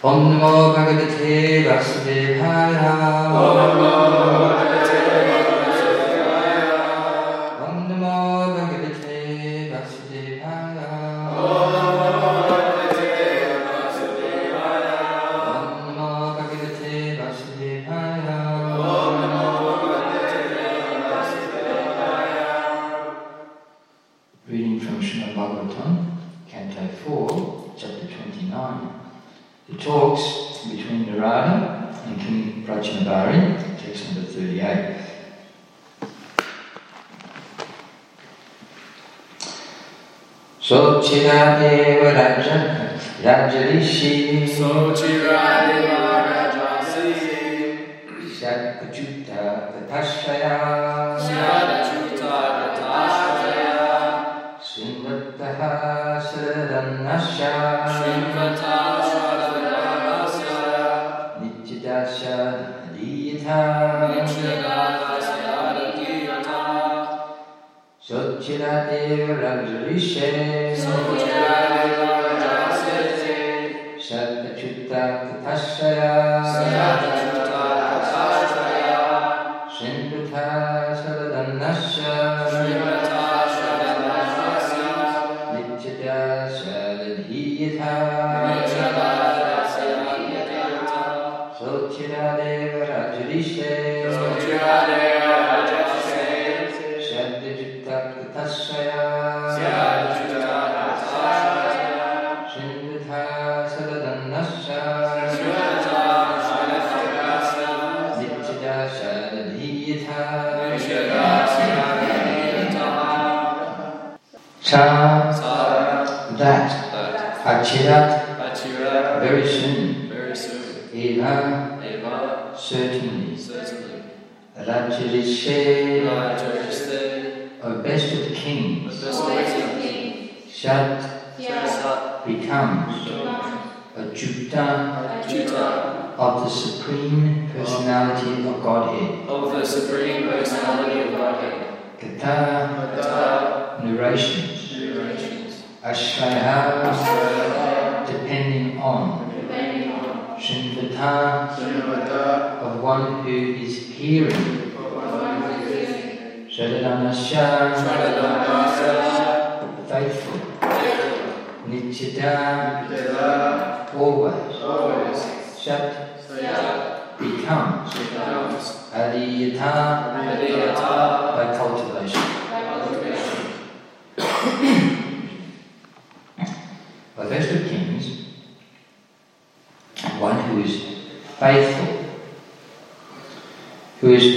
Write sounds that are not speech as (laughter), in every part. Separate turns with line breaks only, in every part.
Om Namo Bhagavate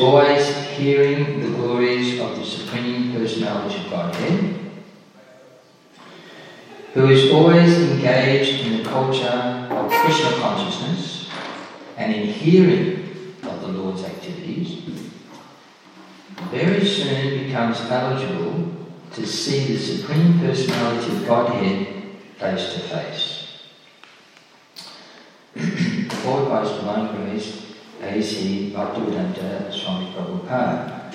always hearing the glories of the Supreme Personality of Godhead, who is always engaged in the culture of Krishna consciousness and in hearing of the Lord's activities, very soon becomes eligible to see the Supreme Personality of Godhead face to face. (clears throat) By His Divine Grace, A.C. Bhaktivedanta Swami Prabhupada.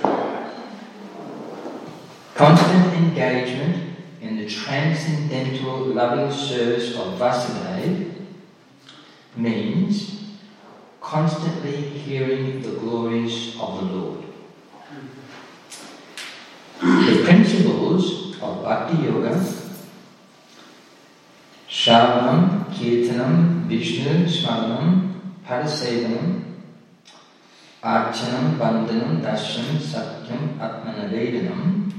Constant engagement in the transcendental loving service of Vasudeva means constantly hearing the glories of the Lord. The principles of Bhakti Yoga, Shravanam, Kirtanam, Vishnu, Smaranam, Padasevanam, Archanam, Vandanam, Darshanam, Satyam, Atmanivedanam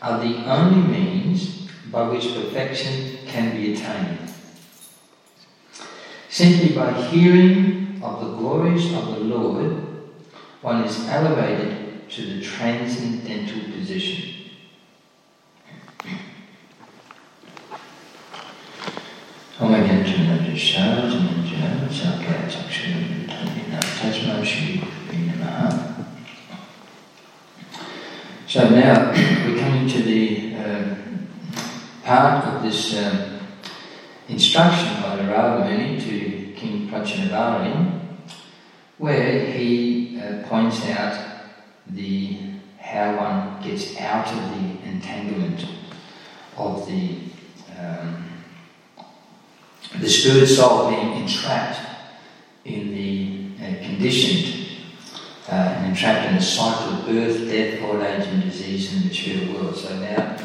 are the only means by which perfection can be attained. Simply by hearing of the glories of the Lord, one is elevated to the transcendental position. So now (coughs) we're coming to the uh, part of this um, instruction by Narada Muni to King Prachinabarhi, where he uh, points out the how one gets out of the entanglement of the um, the spirit soul being entrapped in the conditioned uh, and entrapped in the cycle of birth, death, old age, and disease in the material world. So now,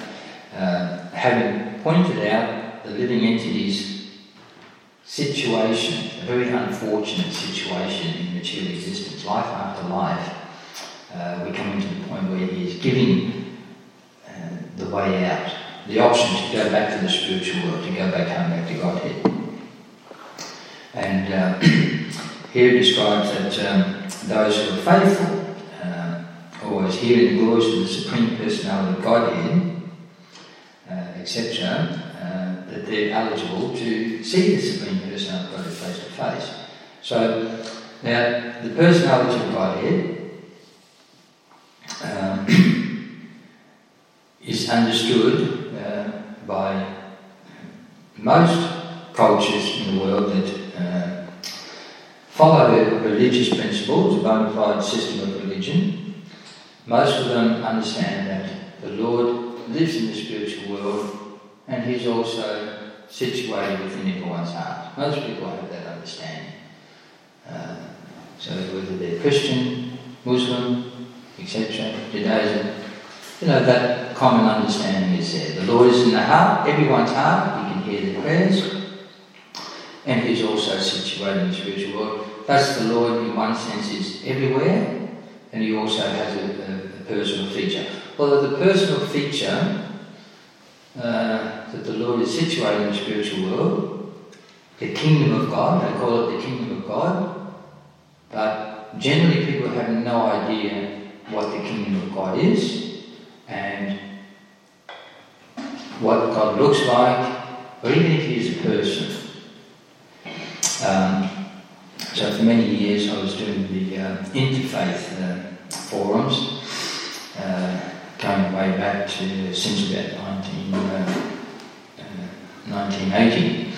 uh, having pointed out the living entity's situation, a very unfortunate situation in material existence, life after life, uh, we're coming to the point where he is giving uh, the way out, the option to go back to the spiritual world, to go back home, back to Godhead. And uh, (clears throat) here he describes that um, those who are faithful, uh, always hear the glories of the Supreme Personality of Godhead, uh, etc., uh, that they're eligible to see the Supreme Personality of Godhead face to face. So, now, the personality of Godhead um, (clears throat) is understood uh, by most cultures in the world that uh, follow religious principles, a bona fide system of religion. Most of them understand that the Lord lives in the spiritual world and He's also situated within everyone's heart. Most people have that understanding. Uh, so whether they're Christian, Muslim, etc., Judaism, you know, that common understanding is there. The Lord is in the heart, everyone's heart, you can hear the prayers, and He's also situated in the spiritual world. Thus, the Lord, in one sense, is everywhere, and He also has a, a, a personal feature. Although the personal feature uh, that the Lord is situated in the spiritual world, the kingdom of God, they call it the kingdom of God, but generally people have no idea what the kingdom of God is and what God looks like, or even if He is a person. Um, so for many years I was doing the uh, interfaith uh, forums, uh, going way back to since about 19, 1980,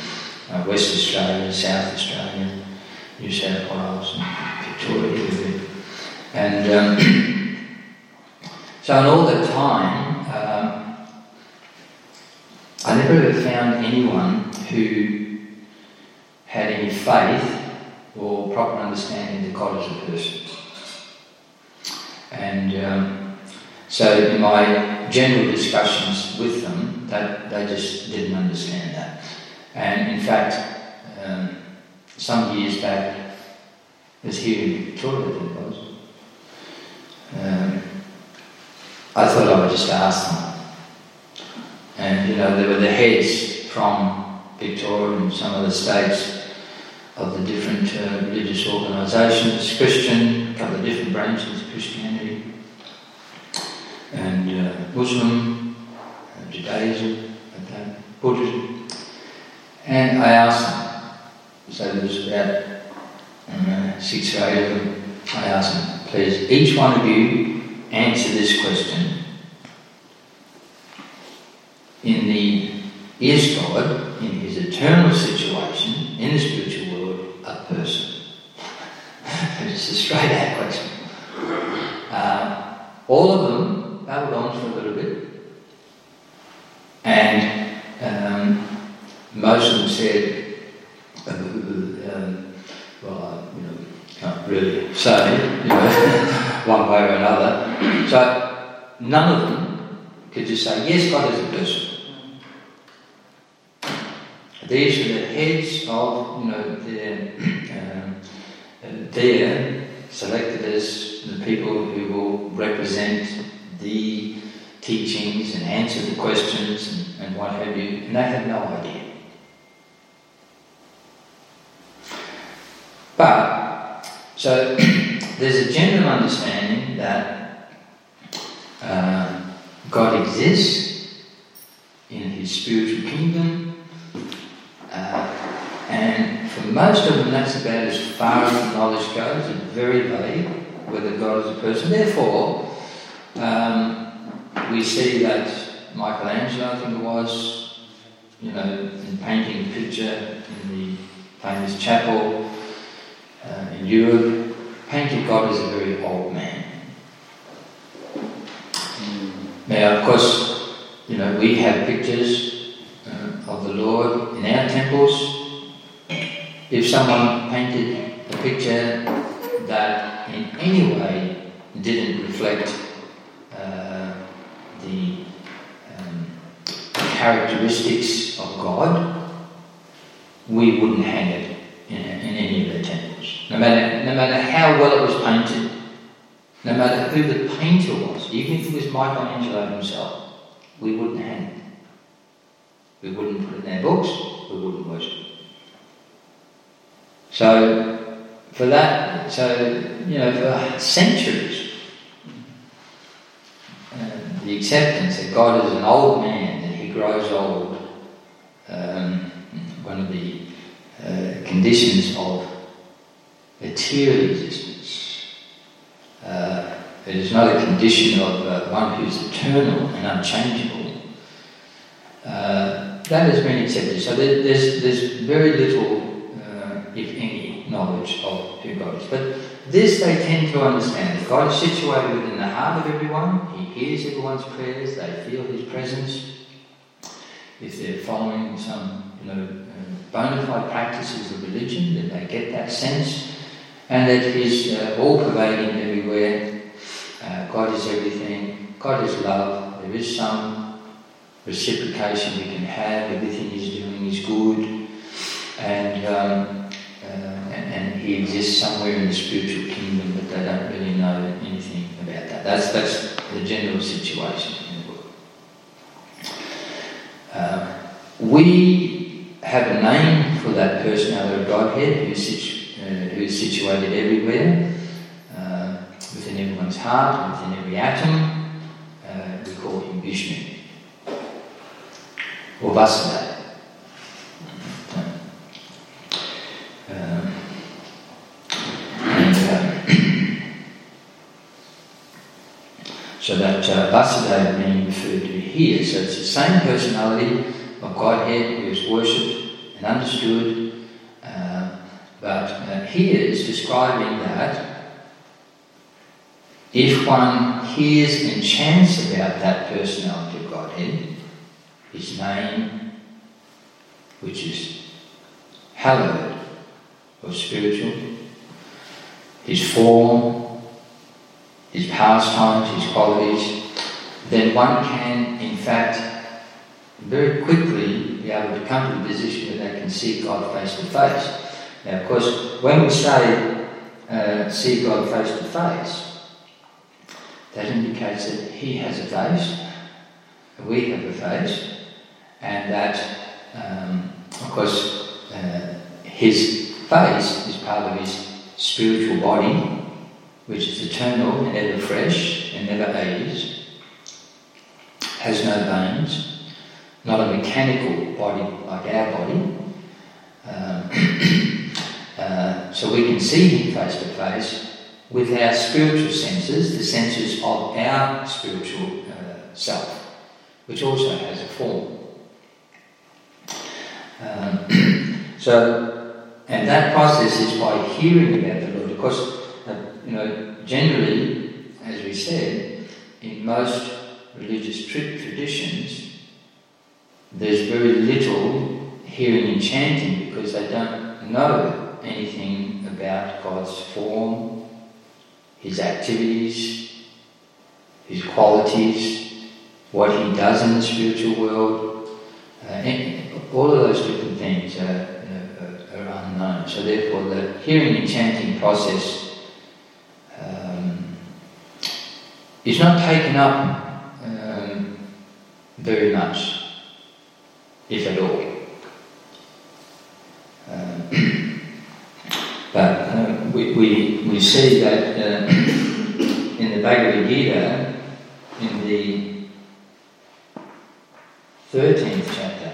uh, uh, West Australia, South Australia, New South Wales, and Victoria. And um, (coughs) so in all that time, um, I never found anyone who had any faith or proper understanding that God is a person. And um, so in my general discussions with them, that they just didn't understand that. And in fact, um, some years back, it was here in Victoria, it was, um, I thought I would just ask them. And you know, there were the heads from Victoria and some of the states of the different uh, religious organisations, Christian, a couple of different branches of Christianity, and uh, Muslim, uh, Judaism, Buddhism. And I asked them, so there was about six or eight of them, I asked them, please, each one of you answer this question. In the is God, in his eternal situation, in the spiritual person? (laughs) it's a straight out question. Uh, all of them babbled on for a little bit, and um, most of them said, uh, um, well, you know, can't really say, you know, (laughs) one way or another. So none of them could just say, yes, God is a person. These are the heads of, you know, their, their selected as the people who will represent the teachings and answer the questions and, and what have you, and they have no idea. But, so (clears throat) there's a general understanding that uh, God exists in his spiritual kingdom, uh, most of them, that's about as far as the knowledge goes. It's very vague whether God is a person. Therefore, um, we see that Michelangelo, I think it was, you know, in painting a picture in the famous chapel uh, in Europe, painted God as a very old man. Now, of course, you know, we have pictures uh, of the Lord in our temples, if someone painted a picture that in any way didn't reflect uh, the um, characteristics of God, we wouldn't hang it in, in any of the temples. No matter, no matter how well it was painted, no matter who the painter was, even if it was Michelangelo himself, we wouldn't hang it. We wouldn't put it in our books, we wouldn't worship it. So, for that, so, you know, for centuries, uh, the acceptance that God is an old man, that he grows old, um, one of the uh, conditions of material existence. Uh, it is not a condition of uh, one who is eternal and unchangeable. Uh, that has been accepted. So there, there's, there's very little, if any, knowledge of who God is. But this they tend to understand. God is situated within the heart of everyone. He hears everyone's prayers. They feel His presence. If they're following some, you know, uh, bona fide practices of religion, then they get that sense, and that He's uh, all pervading everywhere. Uh, God is everything. God is love. There is some reciprocation we can have. Everything He's doing is good, and um, He exists somewhere in the spiritual kingdom, but they don't really know anything about that. That's that's the general situation in the world. Uh, we have a name for that personality of Godhead who's, situ- uh, who's situated everywhere, uh, within everyone's heart, within every atom. Uh, we call him Vishnu or Vasudeva. Um, and, uh, so that uh, Vasudeva being referred to here, so it's the same personality of Godhead who is worshipped and understood, uh, but uh, here is describing that if one hears and chants about that personality of Godhead, his name, which is hallowed or spiritual, his form, his pastimes, his qualities, then one can, in fact, very quickly be able to come to a position where they can see God face to face. Now, of course, when we say uh, see God face to face, that indicates that He has a face, we have a face, and that, um, of course, uh, His face is part of His spiritual body, which is eternal and ever fresh and never ages, has no bones, not a mechanical body like our body. Um, (clears throat) uh, so we can see Him face to face with our spiritual senses, the senses of our spiritual uh, self, which also has a form. Um, (clears throat) so, and that process is by hearing about the Lord. Of course, you know, generally, as we said, in most religious traditions, there's very little hearing and chanting because they don't know anything about God's form, His activities, His qualities, what He does in the spiritual world. Uh, all of those different things are, are, are unknown. So therefore, the hearing and chanting process um, is not taken up um, very much, if at all. Um, (clears throat) but uh, we, we, we see that uh, (coughs) in the Bhagavad Gita, in the 13th chapter,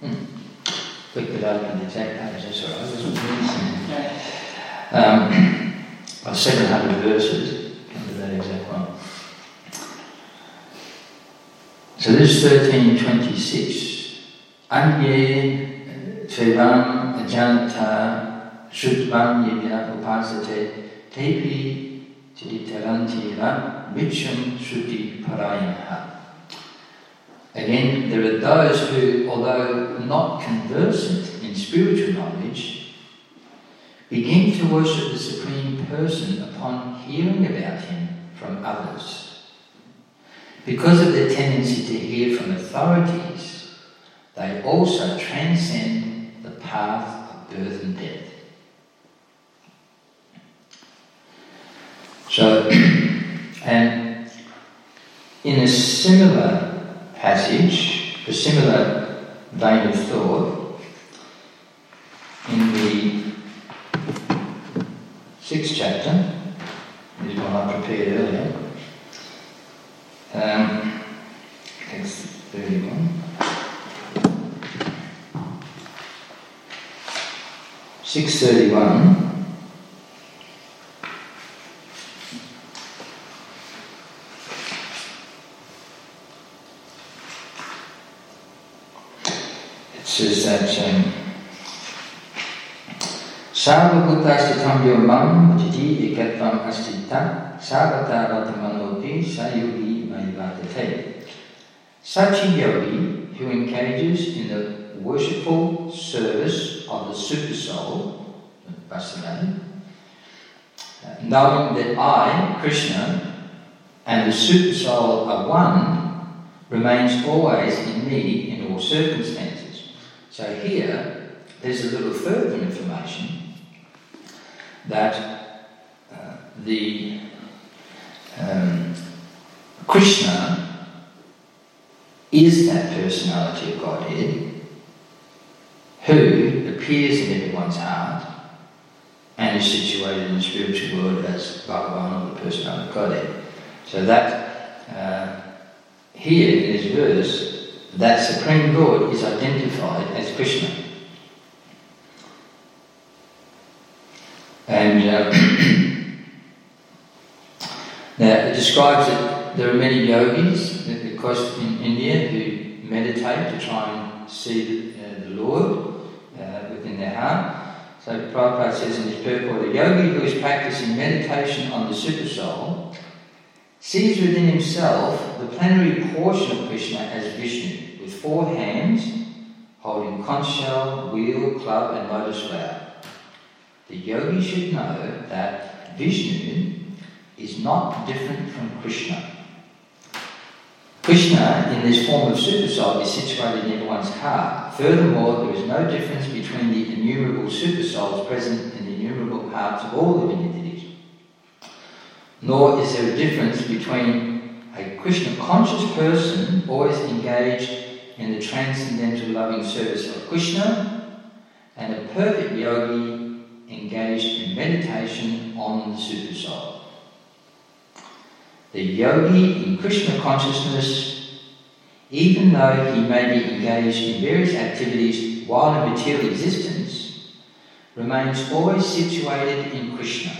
hmm. picked it up in the exact page, that's all right. Um, (coughs) 700 verses, come to that exact one. So this is 1326. Anye Tvevam. Again, there are those who, although not conversant in spiritual knowledge begin to worship the Supreme Person upon hearing about him from others. Because of their tendency to hear from authorities, they also transcend the path of birth and death. So, (clears throat) and in a similar passage, a similar vein of thought, in the sixth chapter, is one I prepared earlier, um, text 31. Six thirty one. It says that um, Sarvabhutasya tamyo mam jiti ekatvam astita sarvata vatamanoti sayogi mayavatate. Such a yogi who engages in the worshipful service of the Supersoul, Vasudeva, knowing that I, Krishna, and the Supersoul are one, remains always in me in all circumstances. So here, there's a little further information that uh, the um, Krishna is that personality of Godhead who appears in everyone's heart and is situated in the spiritual world as Bhagavan or the personality of Godhead. So that uh, here in this verse, that Supreme Lord is identified as Krishna. And uh, (clears throat) now it describes that there are many yogis because in India who meditate to try and see the, uh, the Lord uh, within their heart. So Prabhupada says in his purport, a yogi who is practicing meditation on the Supersoul sees within himself the plenary portion of Krishna as Vishnu, with four hands holding conch shell, wheel, club, and lotus flower. The yogi should know that Vishnu is not different from Krishna. Krishna, in this form of super soul, is situated in everyone's heart. Furthermore, there is no difference between the innumerable super souls present in the innumerable hearts of all living entities. Nor is there a difference between a Krishna conscious person always engaged in the transcendental loving service of Krishna and a perfect yogi engaged in meditation on the supersoul. The yogi in Krishna consciousness, even though he may be engaged in various activities while in material existence, remains always situated in Krishna.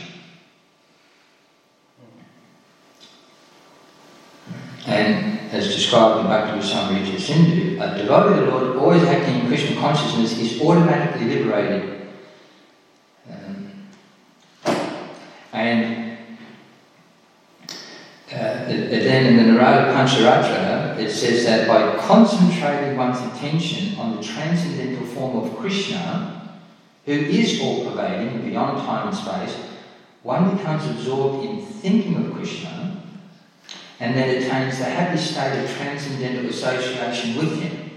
And as described in Bhakti Rasamrita Sindhu, a devotee of the Lord always acting in Krishna consciousness is automatically liberated. Um, and uh, then in the Narada Pancharatra, it says that by concentrating one's attention on the transcendental form of Krishna, who is all pervading beyond time and space, one becomes absorbed in thinking of Krishna and then attains the happy state of transcendental association with him.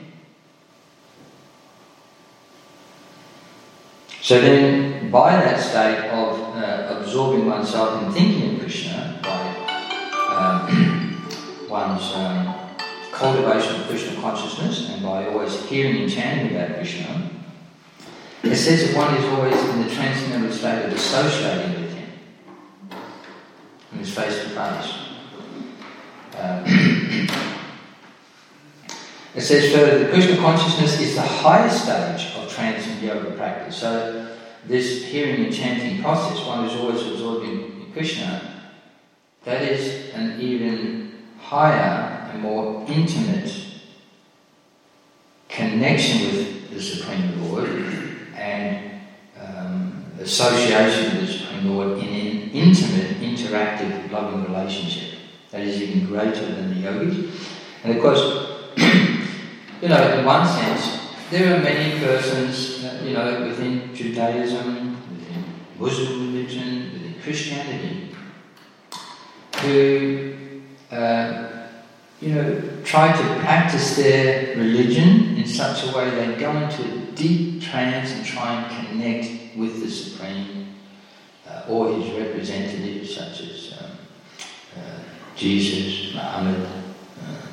So then, by that state of uh, absorbing oneself in thinking of Krishna, um, (clears throat) one's um, cultivation of Krishna consciousness, and by always hearing and chanting about Krishna, it says that one is always in the transcendental state of associating with him, and is face to face. Um, (clears throat) it says further, the Krishna consciousness is the highest stage of trance and yoga practice. So, this hearing and chanting process, one is always absorbed in, in Krishna, that is an even higher and more intimate connection with the Supreme Lord and um, association with the Supreme Lord in an intimate, interactive, loving relationship that is even greater than the yogis. And of course, (clears throat) you know, in one sense, there are many persons, uh, you know, within Judaism, within Muslim religion, within Christianity, who, uh, you know, try to practice their religion in such a way they go into a deep trance and try and connect with the Supreme uh, or his representatives, such as um, uh, Jesus, Muhammad, uh,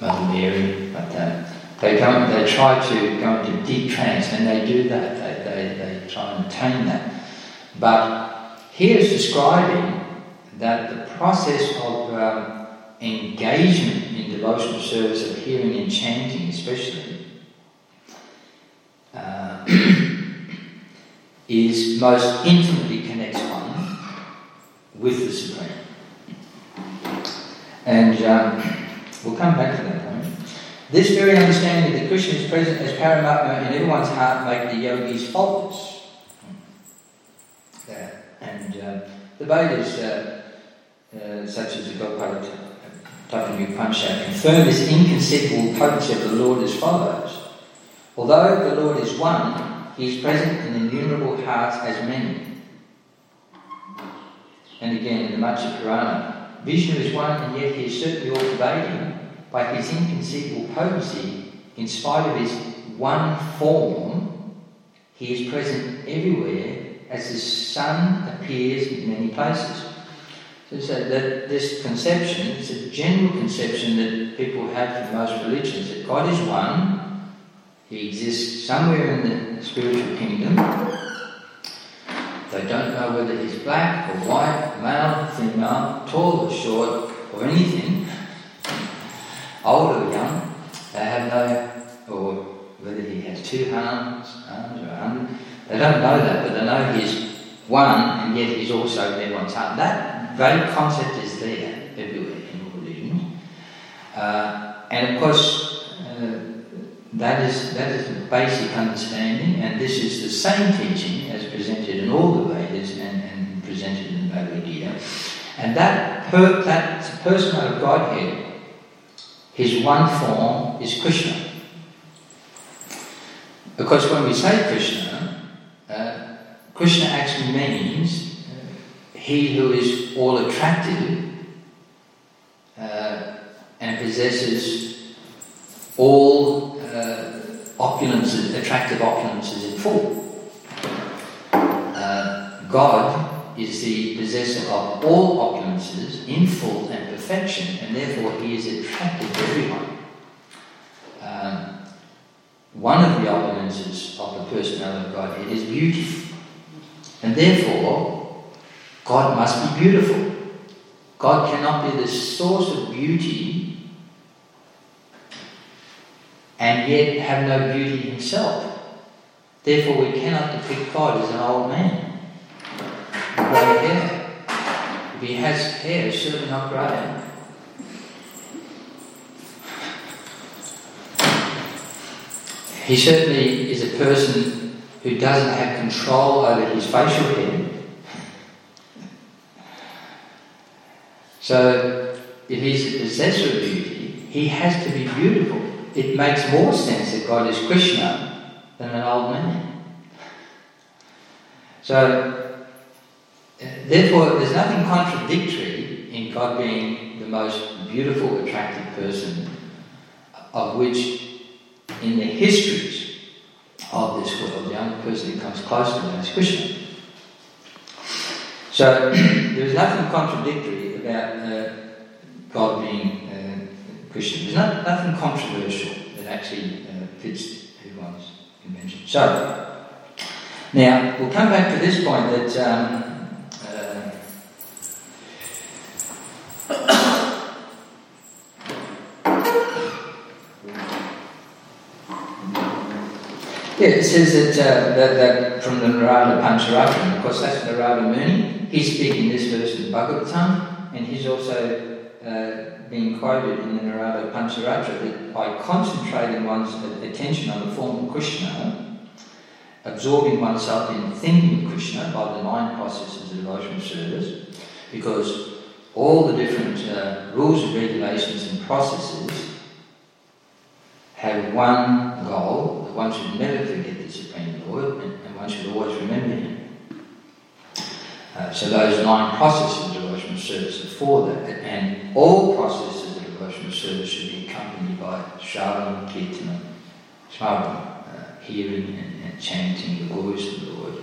Mother Mary, like that. They, go, they try to go into deep trance, and they do that. They, they, they try and attain that. But he is describing that the process of um, engagement in devotional service, of hearing and chanting, especially, uh, (clears throat) is most intimately connects one with the Supreme. And um, we'll come back to that point. This very understanding that Krishna is present as Paramatma in everyone's heart make the yogis faultless. Yeah. And um, the Vedas, uh, uh, such as the Gopala Upanishad, confirm this inconceivable potency of the Lord as follows. Although the Lord is one, he is present in innumerable hearts as many. And again in the Matsya Purana, Vishnu is one and yet he is certainly all pervading by his inconceivable potency, in spite of his one form, he is present everywhere as the sun appears in many places. So, that this conception, it's a general conception that people have in most religions that God is one, He exists somewhere in the spiritual kingdom. They don't know whether He's black or white, male, female, tall or short, or anything old or young, they have no, or whether he has two arms, arms or a hundred, they don't know that, but they know he's one and yet he's also everyone's heart. That very concept is there everywhere in all religions. Uh, and of course, uh, that is that is the basic understanding, and this is the same teaching as presented in all the Vedas and, and presented in Bhagavad Gita. And that per, that person of Godhead his one form is Krishna. Because when we say Krishna, uh, Krishna actually means he who is all attractive uh, and possesses all uh, opulences, attractive opulences in full. Uh, God is the possessor of all opulences in full and perfection, and therefore he is attractive to everyone. Um, one of the opulences of the personality of God is beauty. And therefore, God must be beautiful. God cannot be the source of beauty and yet have no beauty himself. Therefore, we cannot depict God as an old man. Grey hair. If he has hair, it's certainly not grey. He certainly is a person who doesn't have control over his facial hair. So, if he's a possessor of beauty, he has to be beautiful. It makes more sense that God is Krishna than an old man. So, uh, Therefore, there's nothing contradictory in God being the most beautiful, attractive person, of which, in the histories of this world, the only person who comes close to that is Krishna. So, (clears throat) there is nothing contradictory about uh, God being uh, Krishna. There's not, nothing controversial that actually uh, fits everyone's convention. So, now we'll come back to this point that. Um, Yeah, it says that, uh, that, that, from the Narada Pancharatra, of course that's Narada Muni, he's speaking this verse of Bhagavatam, and he's also uh, being quoted in the Narada Pancharatra that by concentrating one's attention on the form of Krishna, absorbing oneself in thinking Krishna by the mind processes of devotional service, because all the different uh, rules and regulations and processes have one goal, that one should never forget the Supreme Lord and, and one should always remember Him. Uh, so those nine processes service are for that, and all processes of devotional service should be accompanied by Shravan, Kirtanam, Smaran, uh, hearing and, and, chanting the glories of the Lord,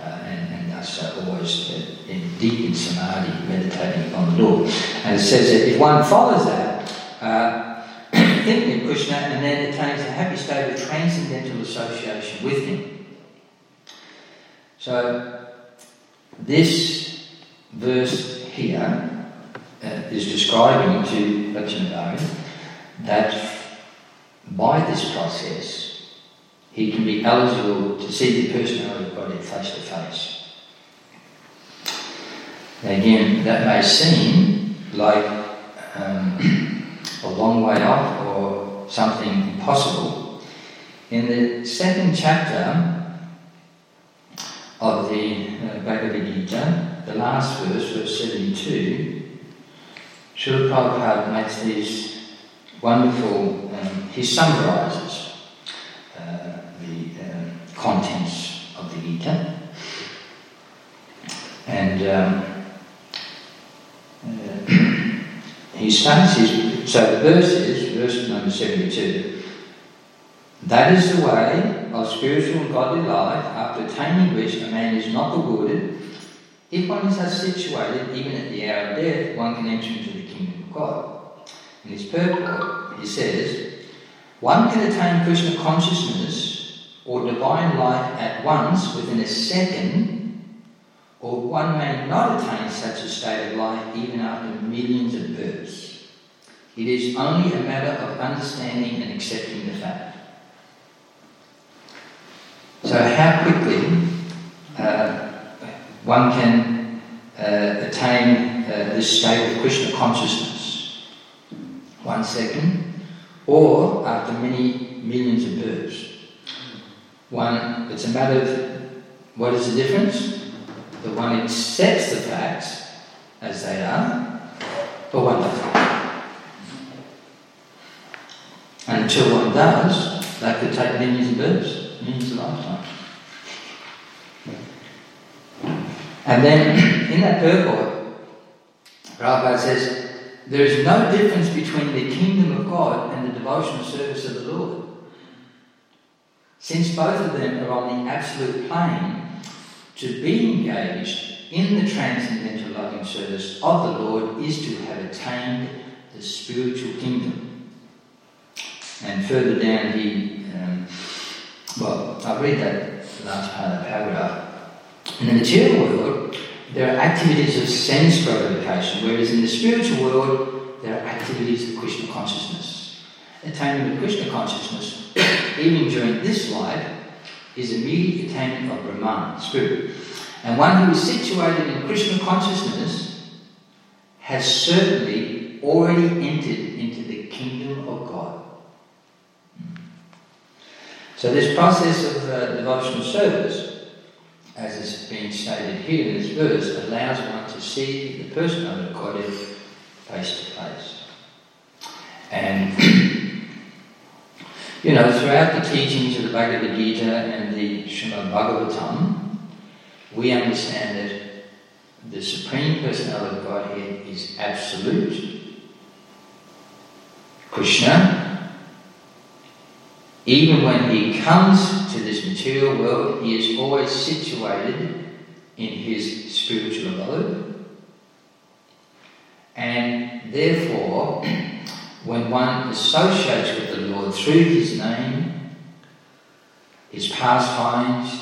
uh, and, and thus uh, always in deep in samadhi, meditating upon the Lord. And it says that if one follows that, uh, (clears throat) thinking of Krishna, and then attains a happy state of transcendental association with Him. So this verse here uh, is describing to Lakshmanavara that by this process he can be eligible to see the personality of God face to face. Again, that may seem like um, a long way off or something impossible. In the second chapter, of the uh, Bhagavad Gita, the last verse, verse 72, Srila Prabhupada makes these wonderful, um, he summarizes uh, the um, contents of the Gita. And um, uh, (clears throat) he starts his, so the verse is, verse number 72, that is the way of spiritual and godly life, after attaining which a man is not bewildered. If one is thus situated, even at the hour of death, one can enter into the kingdom of God. In his purport, he says, one can attain Krishna consciousness or divine life at once within a second, or one may not attain such a state of life even after millions of births. It is only a matter of understanding and accepting the fact. So, how quickly uh, one can uh, attain uh, this state of Krishna consciousness? One second, or after many millions of births. One, it's a matter of what is the difference? That one accepts the facts as they are, or one doesn't. Until one does, that could take millions of births lifetime. And then (clears throat) in that purport, Prabhupada says, there is no difference between the kingdom of God and the devotional service of the Lord. Since both of them are on the absolute plane, to be engaged in the transcendental loving service of the Lord is to have attained the spiritual kingdom. And further down, he um, well, I'll read that last paragraph. In the material world, there are activities of sense gratification, whereas in the spiritual world, there are activities of Krishna consciousness. Attainment of Krishna consciousness, (coughs) even during this life, is immediate attainment of Brahman, spirit. And one who is situated in Krishna consciousness has certainly already entered into the kingdom of God. So this process of uh, devotional service, as is being stated here in this verse, allows one to see the person of Godhead face to face. And (clears throat) you know, throughout the teachings of the Bhagavad Gita and the Srimad Bhagavatam, we understand that the Supreme Personality of Godhead is absolute. Krishna even when he comes to this material world, he is always situated in his spiritual abode. And therefore, (clears throat) when one associates with the Lord through his name, his pastimes,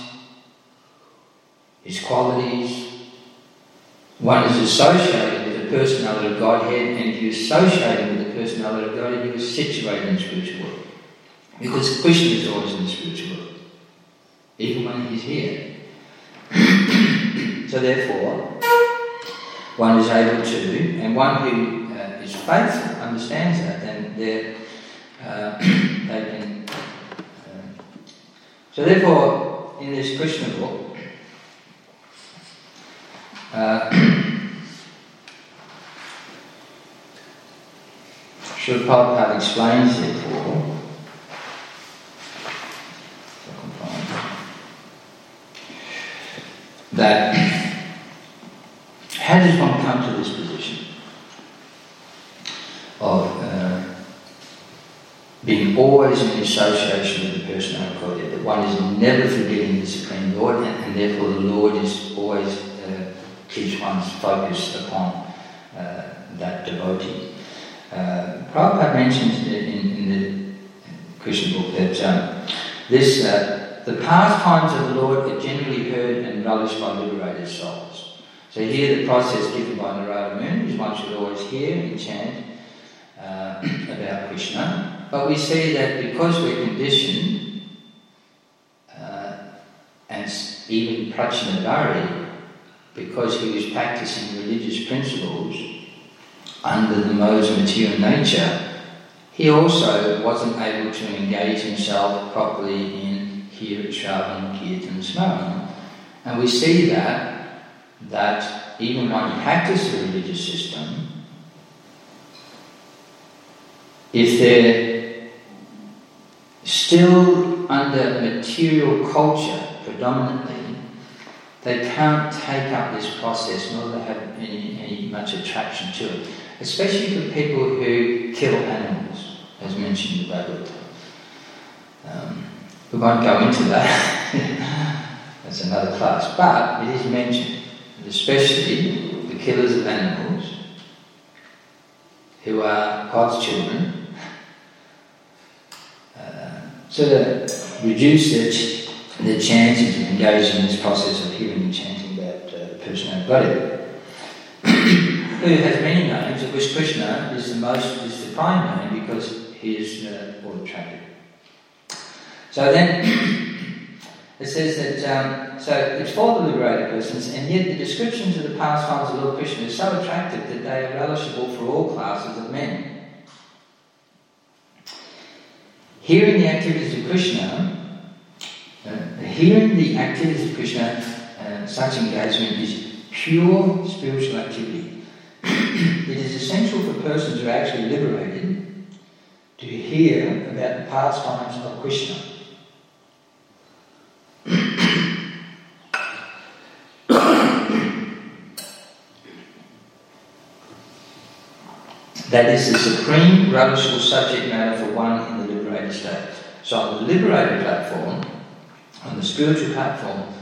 his qualities, one is associated with the personality of Godhead, and if you associate with the personality of Godhead, you are situated in the spiritual world. Because Krishna is always in the spiritual world, even when he's here. (coughs) so therefore, one is able to, and one who uh, is faithful understands that, then they uh, (coughs) they can. Uh, so therefore, in this Krishna book, uh, (coughs) Srila Prabhupada explains therefore that how does one come to this position of uh, being always in association with the personality of God, that one is never forgetting the Supreme Lord, and, and therefore the Lord is always uh, keeps one's focus upon uh, that devotee. Uh, Prabhupada mentions in, in the Krishna book that um, this uh, the pastimes of the Lord are generally heard and relished by liberated souls. So here the process given by Narada Muni is one should always hear and chant uh, about Krishna. But we see that because we're conditioned, uh, and even Prachinabarhi, because he was practicing religious principles under the modes of material nature, he also wasn't able to engage himself properly in Hira, Shravan, Kirtan, Smaran. And we see that, that even when you practice the religious system, if they're still under material culture predominantly, they can't take up this process nor they have any, any much attraction to it. Especially for people who kill animals, as mentioned in the Bhagavad um, We won't go into that. (laughs) That's another class. But it is mentioned, especially the killers of animals who are God's children so to reduce it, the chances of engaging in this process of hearing and chanting about uh, the personal body. (coughs) Who has many names, of which Krishna is the most, is the prime name because he is uh, all attractive. So then, (clears throat) it says that, um, so it's for the liberated persons, and yet the descriptions of the pastimes of Lord Krishna are so attractive that they are relishable for all classes of men. Hearing the activities of Krishna, uh, hearing the activities of Krishna, uh, such engagement is pure spiritual activity. (clears throat) it is essential for persons who are actually liberated to hear about the pastimes of Krishna. That is the supreme relishable subject matter for one in the liberated state. So on the liberated platform, on the spiritual platform,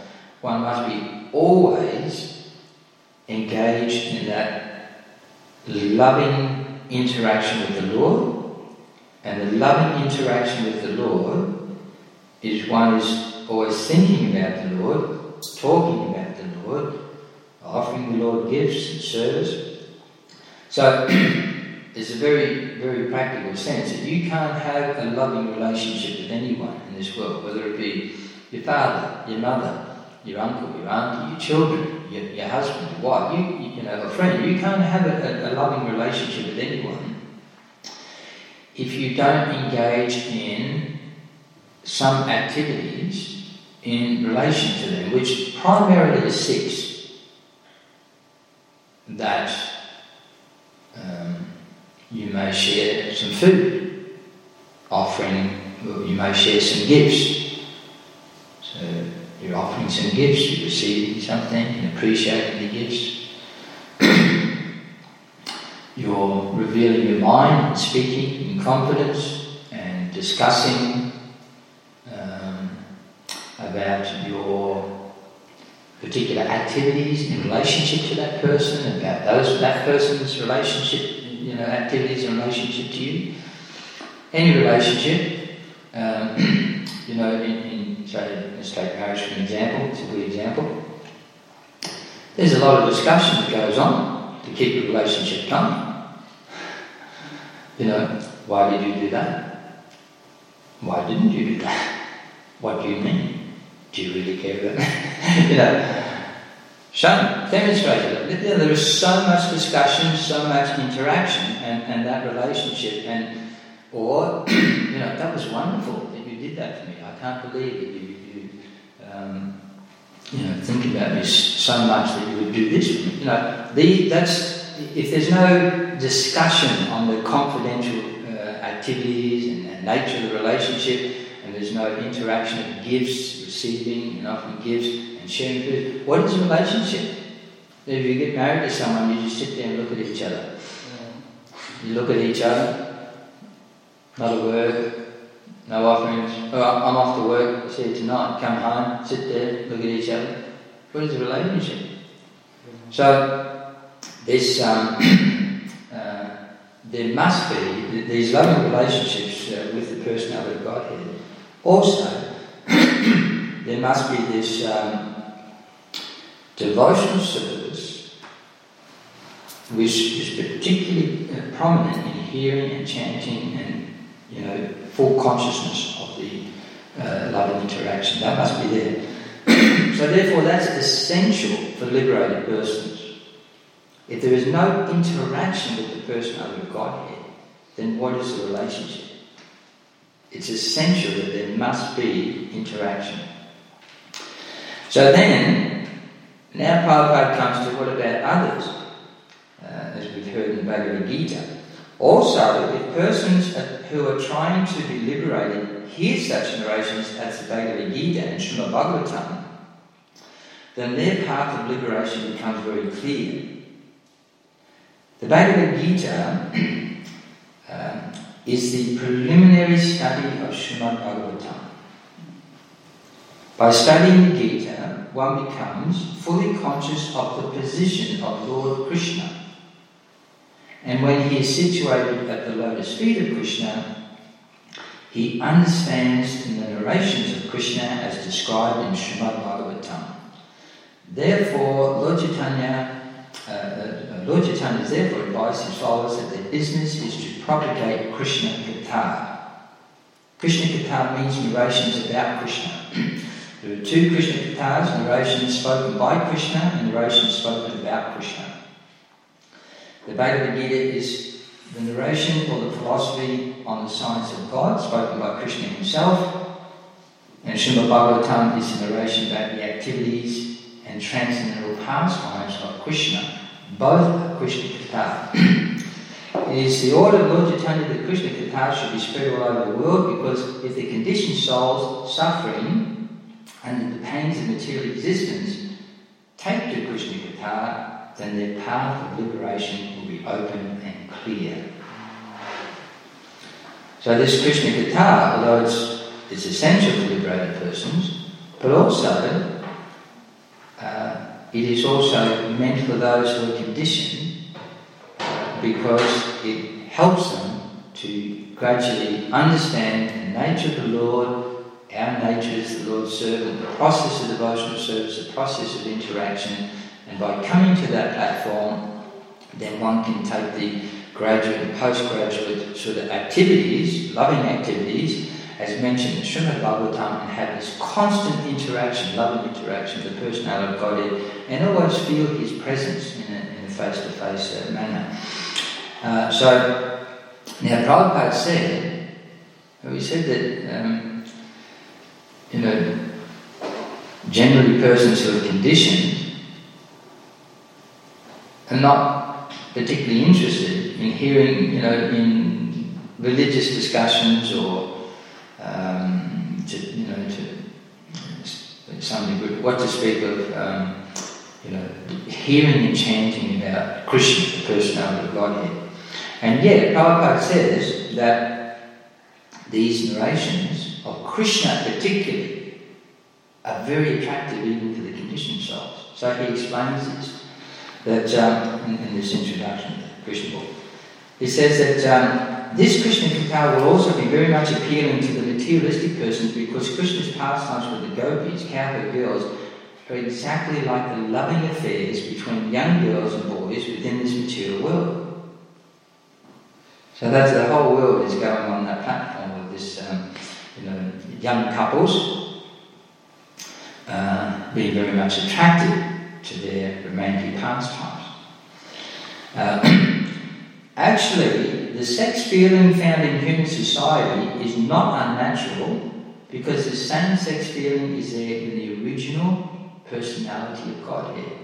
one must be always engaged in that loving interaction with the Lord. And the loving interaction with the Lord is one is always thinking about the Lord, talking about the Lord, offering the Lord gifts and service. So (clears throat) there's a very, very practical sense that you can't have a loving relationship with anyone in this world, whether it be your father, your mother, your uncle, your auntie, your children, your, your husband, your wife, you, you know, a friend. You can't have a, a, loving relationship with anyone if you don't engage in some activities in relation to them, which primarily is six. That um, you may share some food, offering, you may share some gifts. So you're offering some gifts, you're receiving something and appreciating the gifts. (clears throat) you're revealing your mind and speaking in confidence and discussing um, about your particular activities in relationship to that person, about those that person's relationship you know, activities in relationship to you. Any relationship, um, (clears throat) you know, in, in, say, let's take for example, it's a good example. There's a lot of discussion that goes on to keep the relationship going. You know, why did you do that? Why didn't you do that? What do you mean? Do you really care about that? (laughs) you know, shown, demonstrated it. There is so much discussion, so much interaction, and, and that relationship, and or (clears throat) you know that was wonderful that you did that for me. I can't believe that you you um, you know think about me so much that you would do this for me. You know, the, that's if there's no discussion on the confidential uh, activities and, nature of the relationship, and there's no interaction of gifts, receiving and offering gifts sharing food, what is relationship? If you get married to someone, you just sit there and look at each other. You look at each other, not a word, no offerings. Oh, I'm off to work, see you tonight, come home, sit there, look at each other. What is a relationship? So, this, um, (coughs) uh, there must be these loving relationships uh, with the personality of Godhead. Also, (coughs) there must be this um, devotional service which is particularly uh, prominent in hearing and chanting and you know full consciousness of the uh, loving interaction. That must be there. (clears throat) so therefore, that's essential for liberated persons. If there is no interaction with the personality of Godhead, then what is the relationship? It's essential that there must be interaction. So then, now Prabhupada comes to what about others, uh, as we've heard in the Bhagavad Gita. Also, if persons who are trying to be liberated hear such narrations as the Bhagavad Gita and Srimad Bhagavatam, then their path of liberation becomes very clear. The Bhagavad Gita (clears throat) uh, is the preliminary study of Srimad Bhagavatam. By studying one becomes fully conscious of the position of Lord Krishna. And when he is situated at the lotus feet of Krishna, he understands the narrations of Krishna as described in Srimad Bhagavatam. Therefore, Lord Chaitanya uh, uh, Lord Chaitanya therefore advised his followers that their business is to propagate Krishna Katha. Krishna Katha means narrations about Krishna. (clears throat) there are two Krishna Kathas, narrations spoken by Krishna and narrations spoken about Krishna. The Bhagavad Gita is the narration or the philosophy on the science of God spoken by Krishna himself. And Srimad Bhagavatam is a narration about the activities and transcendental pastimes of Krishna, both are Krishna Katha. it is the order of Lord Chaitanya that Krishna Katha should be spread all over the world because if the conditioned souls suffering under the pains of material existence take to Krishna Katha, then their path of liberation will be open and clear. So this Krishna Katha, although it's, it's essential for liberated persons, but also uh, it is also meant for those who are conditioned because it helps them to gradually understand the nature of the Lord, our nature as the Lord's servant, the process of devotional service, the process of interaction, and by coming to that platform, then one can take the graduate and postgraduate sort of activities, loving activities, as mentioned in Srimad Bhagavatam, and have this constant interaction, loving interaction with the personality of Godhead, and always feel His presence in a, face-to-face uh, manner. Uh, so, now Prabhupada said, he said that, um, you know, generally persons who are conditioned are not particularly interested in hearing, you know, in religious discussions or um, to, you know, to some degree, what to speak of, um, you know, hearing and chanting about Krishna, the personality of Godhead. And yet, Prabhupada says that these narrations of Krishna particularly are very attractive even to the conditioned souls. So he explains this, that um, in, in, this introduction to Krishna book. He says that um, this Krishna Katha will also be very much appealing to the materialistic persons because Krishna's pastimes with the gopis, cowherd girls, are exactly like the loving affairs between young girls and boys within this material world. So that's the whole world is going on that platform um, you know, young couples uh, being very much attracted to their romantic pastimes. Uh, (clears throat) actually, the sex feeling found in human society is not unnatural because the same sex feeling is there in the original personality of Godhead.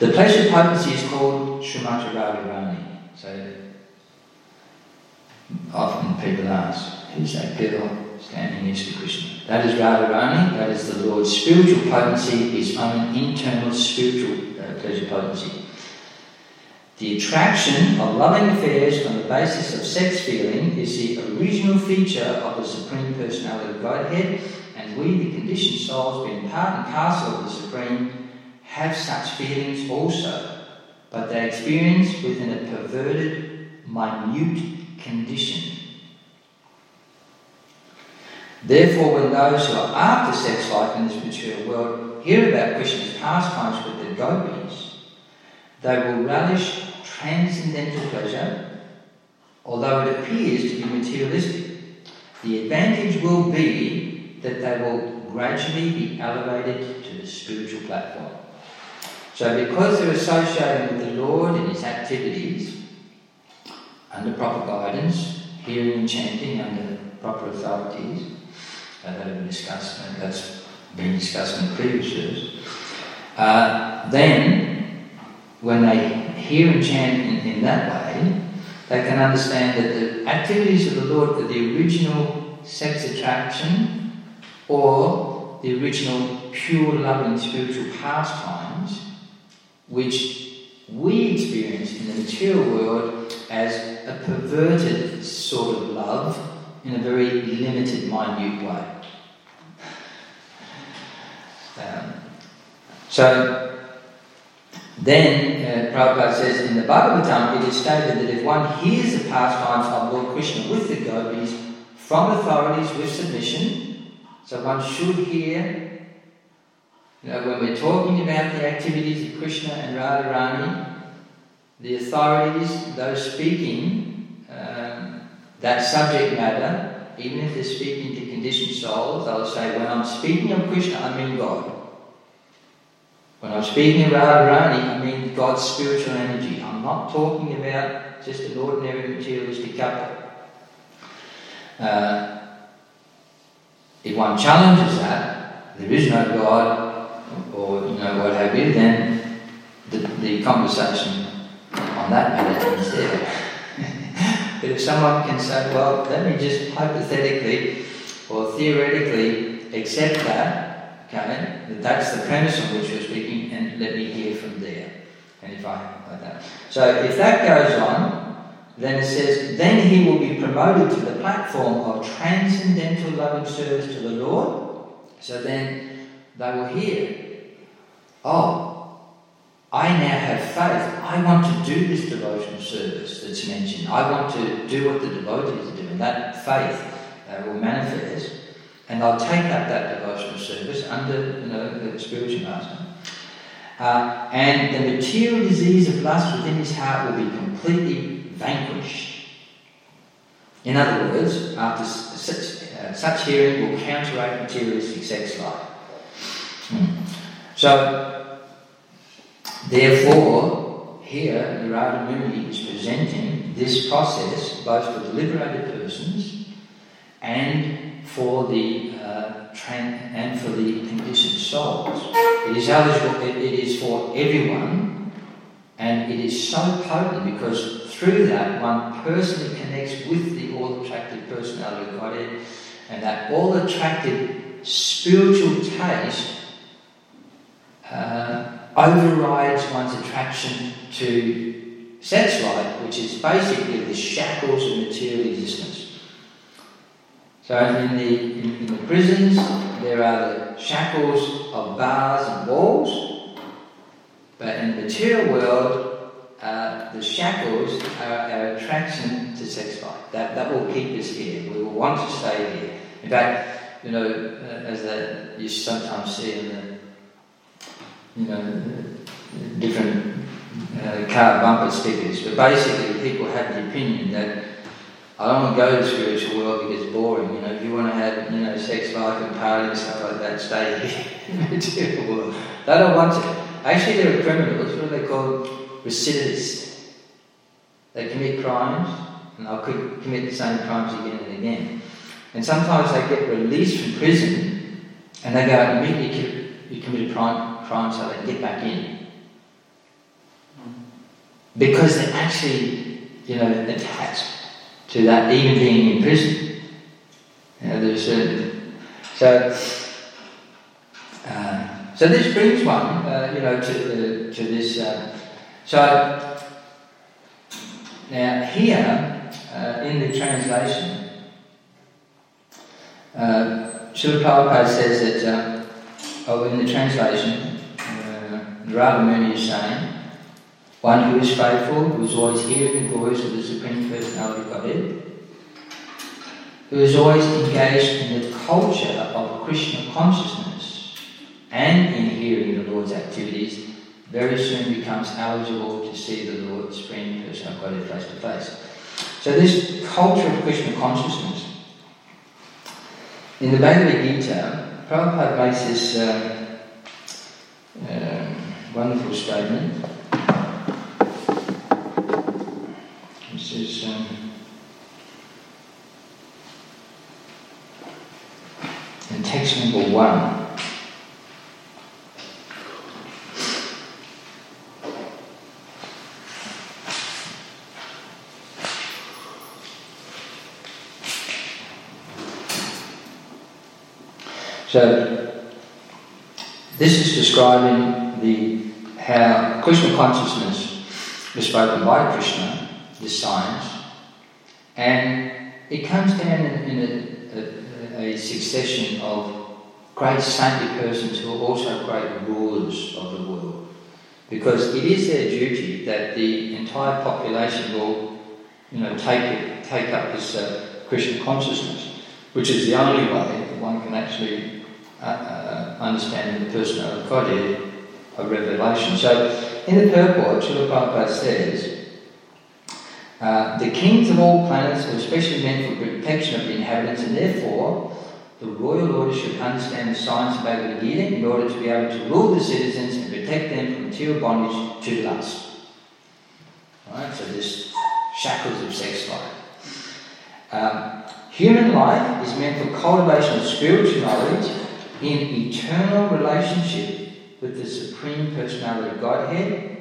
The pleasure potency is called Srimati Radharani. So often people ask, who's that girl standing next to Krishna? That is Radharani, that is the Lord's spiritual potency, his own internal spiritual uh, pleasure potency. The attraction of loving affairs on the basis of sex feeling is the original feature of the Supreme Personality of Godhead, and we, the conditioned souls, being part and parcel of the Supreme, have such feelings also, but they experience within a perverted, minute condition. Therefore, when those who are after sex life in this material world hear about Krishna's pastimes with the gopis, they will relish transcendental pleasure, although it appears to be materialistic. The advantage will be that they will gradually be elevated to the spiritual platform. So, because they're associated with the Lord and His activities under proper guidance, hearing and chanting under proper authorities, uh, that have been discussed, and that's been discussed in the previous verse, uh, then when they hear and chant in, in that way, they can understand that the activities of the Lord are the original sex attraction or the original pure loving spiritual pastimes which we experience in the material world as a perverted sort of love in a very limited, minute way. Um, so then, uh, Prabhupada says in the Bhagavatam, it is stated that if one hears the pastimes of Lord Krishna with the gopis from authorities with submission, so one should hear, know, when we're talking about the activities of Krishna and Radharani, the authorities, those speaking um, that subject matter, even if they're speaking to conditioned souls, they'll say, when I'm speaking of Krishna, I mean God. When I'm speaking about Radharani, I mean God's spiritual energy. I'm not talking about just an ordinary materialistic couple. Uh, if one challenges that, there is no God, or you know what have you, then the, the conversation on that matter ends there. (laughs) but if someone can say, well, let me just hypothetically or theoretically accept that, Okay? that That's the premise on which we're speaking, and let me hear from there. And if I like that. So if that goes on, then it says, then he will be promoted to the platform of transcendental loving service to the Lord. So then they will hear, oh, I now have faith. I want to do this devotional service that's mentioned. I want to do what the devotees are doing. That faith uh, will manifest and they'll take up that devotional service under you know, the spiritual master. Uh, and the material disease of lust within his heart will be completely vanquished. In other words, after such, uh, such hearing will counteract materialistic sex life. Hmm. So, therefore, here Narada Muni is presenting this process both for the liberated persons and for the uh, and for the conditioned souls. It is eligible. It, it is for everyone, and it is so potent because through that one personally connects with the all-attractive personality of Godhead, and that all-attractive spiritual taste uh, overrides one's attraction to sex life, which is basically the shackles of material existence. So in the, in, in, the prisons, there are the shackles of bars and walls, but in the material world, uh, the shackles are our attraction to sex life. That, that will keep us here. We will want to stay here. In fact, you know, uh, as that you sometimes see in the, you know, different uh, car bumper stickers, but basically people have the opinion that I don't want to go to the spiritual world because it's boring. You know, if you want to have, you know, sex life and party and stuff like that, stay (laughs) here material world. They don't want to. Actually, they're criminals. What are they called? Recidivists. They commit crimes and they'll commit the same crimes again and again. And sometimes they get released from prison and they go and immediately commit a crime, crime so they get back in. Because they're actually, you know, attached to that even being in prison. Yeah, there's a, so, uh, so this brings one, uh, you know, to, uh, to this. Uh, so, now here uh, in the translation, uh, Srila Prabhupada says that, uh, oh, in the translation, Narada Muni is saying, one who is faithful, who is always hearing the voice of the Supreme Personality of Godhead, who is always engaged in the culture of Krishna consciousness and in hearing the Lord's activities, very soon becomes eligible to see the Lord Supreme Personality of Godhead face to face. So this culture of Krishna consciousness, in the Bhagavad Gita, Prabhupada makes this um, uh, wonderful statement. This is um, in text number one. So this is describing the how Krishna consciousness was spoken by Krishna, this science, and it comes down in, a, a, a, succession of great saintly persons who are also great rulers of the world. Because it is their duty that the entire population will, you know, take, it, take up this uh, Krishna consciousness, which is the only way that one can actually uh, uh, understanding the personality of Godhead of revelation. So, in the purport, Srila Prabhupada says, uh, the kings of all planets are especially meant for protection of the inhabitants, and therefore the royal order should understand the science of Bhagavad Gita in order to be able to rule the citizens and protect them from material bondage to lust. Right, so this shackles of sex life. Um, human life is meant for cultivation of spiritual knowledge in eternal relationship with the Supreme Personality of Godhead,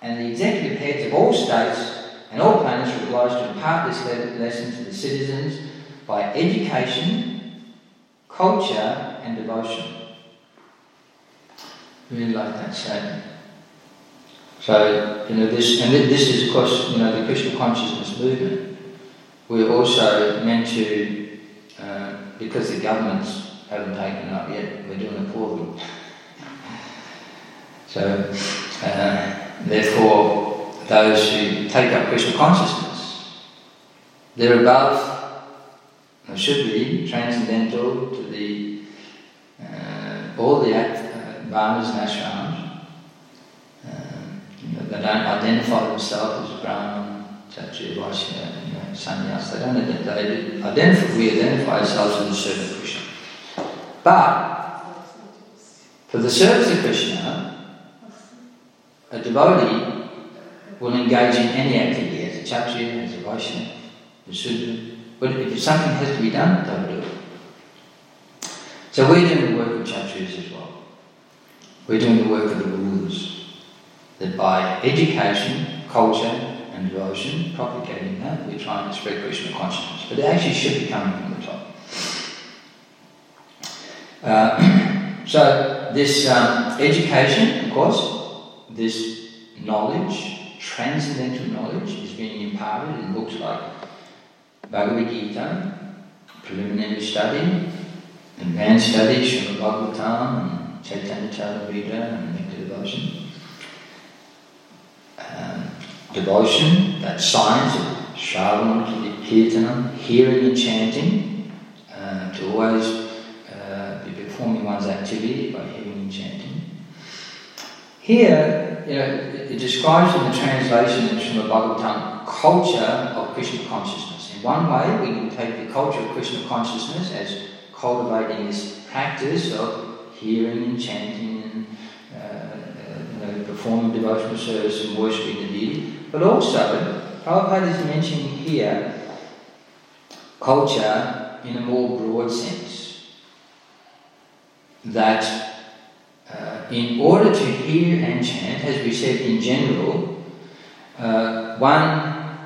and the executive heads of all states and all planets are obliged to impart this lesson to the citizens by education, culture, and devotion. Really like that statement. So, you know, this, and this is, of course, you know, the Krishna consciousness movement. We're also meant to, uh, because the governments haven't taken it up yet. We're doing it for them. So, uh, therefore, those who take up Krishna consciousness, they're above, or should be, transcendental to the uh, all the uh, Brahmanas and ashrams. Um, you know, they don't identify themselves as Brahman, Kshatriya, Vaishya, you know, Sannyas. They don't they identify, we identify ourselves in the servant of Krishna. But for the service of Krishna, a devotee will engage in any activity as a Kshatriya, as a Vaishnava, a Sudra. But if something has to be done, they'll do it. So we're doing the work of Kshatriyas as well. We're doing the work of the rulers. That by education, culture, and devotion, propagating that, we're trying to spread Krishna consciousness. But it actually should be coming from. Uh, (clears throat) so this um, education, of course, this knowledge, transcendental knowledge, is being imparted in books like Bhagavad Gita, preliminary study, advanced study, Srimad Bhagavatam, and Chaitanya Charitamrita, and Nectar Devotion. Um, devotion, that science of Shravanam, Kirtanam, hearing and chanting, uh, to always one's by and chanting. Here, you know, it describes in the translation in Srimad Bhagavatam culture of Krishna consciousness. In one way, we can take the culture of Krishna consciousness as cultivating this practice of hearing and chanting and uh, you know, performing devotional service and worshipping the deity. But also, Prabhupada is mentioning here culture in a more broad sense that uh, in order to hear and chant, as we said in general, uh, one,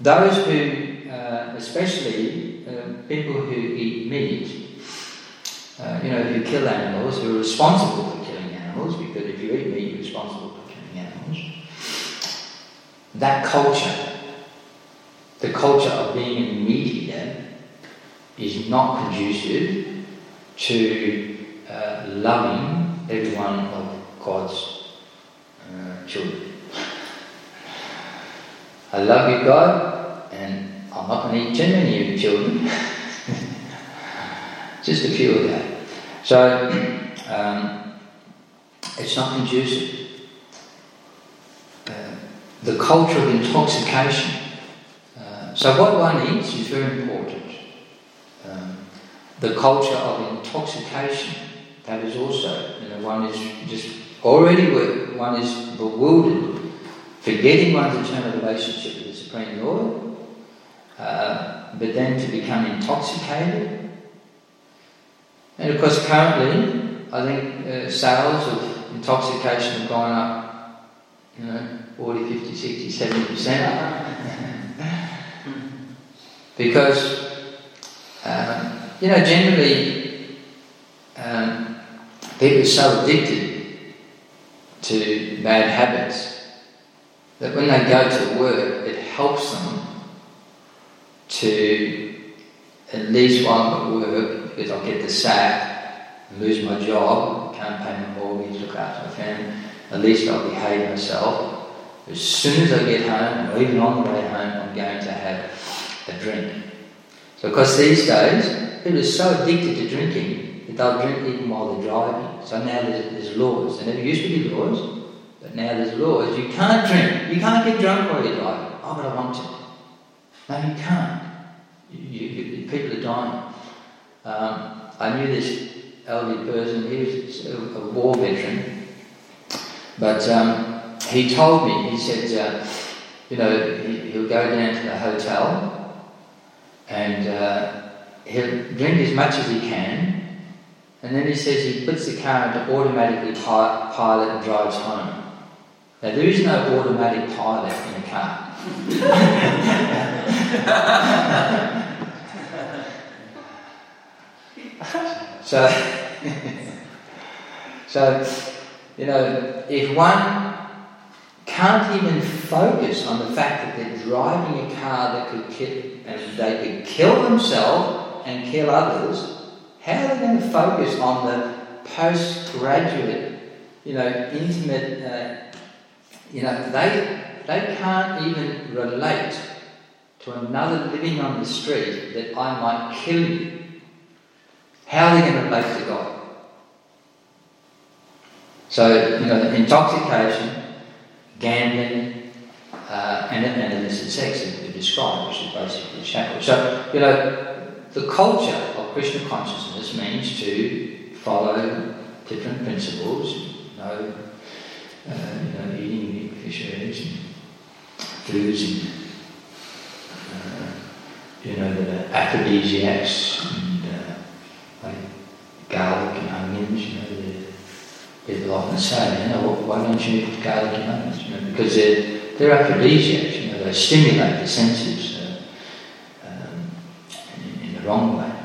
those who, uh, especially uh, people who eat meat, uh, you know, who kill animals, who are responsible for killing animals, because if you eat meat, you're responsible for killing animals. That culture, the culture of being a meat eater, is not conducive to uh, loving every one of God's uh, children. I love you, God, and I'm not going to eat too many children. (laughs) Just a few of that. So, (clears throat) um, it's not conducive. Uh, the culture of intoxication. Uh, so, what one eats is very important. Um, the culture of intoxication, that is also, you know, one is just already, one is bewildered forgetting one's eternal relationship with the Supreme Lord, uh, but then to become intoxicated. And of course, currently, I think uh, sales of intoxication have gone up, you know, 40, 50, 60, 70%. (laughs) because, um, you know, generally, um, people are so addicted to bad habits that when they go to work, it helps them to, at least I'm at work, because I'll get the sack, lose my job, can't pay my mortgage, look after my family, at least I'll behave myself. As soon as I get home, or even on the way home, I'm going to have a drink. So, because these days, people are so addicted to drinking that they'll drink even while they're driving. So now there's, there's laws. There never used to be laws. But now there's laws. You can't drink. You can't get drunk while you're driving. Oh, but I want to. No, you can't. You, you, people are dying. Um, I knew this elderly person. He was a, a war veteran. But um, he told me, he said, uh, you know, he, will go down to the hotel and uh, he'll drink as much as he can. And then he says he puts the car into automatically pilot and drives home. Now, there is no automatic pilot in a car. (laughs) so, (laughs) so, you know, if one can't even focus on the fact that they're driving a car that could kill, and they could kill themselves and kill others, how are they going to focus on the postgraduate, you know, intimate uh, you know, they, they can't even relate to another living on the street that I might kill you. How are they going to relate to God? So, you know, intoxication, gambling, uh, and, and illicit sex we described, which is basically shackles. So, you know, the culture Krishna consciousness means to follow different principles, know, uh, you know, eating fish, eggs, and foods, and uh, you know, the aphrodisiacs, and uh, like garlic and onions. You know, people often say, you know, why don't you eat garlic and onions? You know, because they're they're aphrodisiacs. You know, they stimulate the senses uh, um, in, in the wrong way,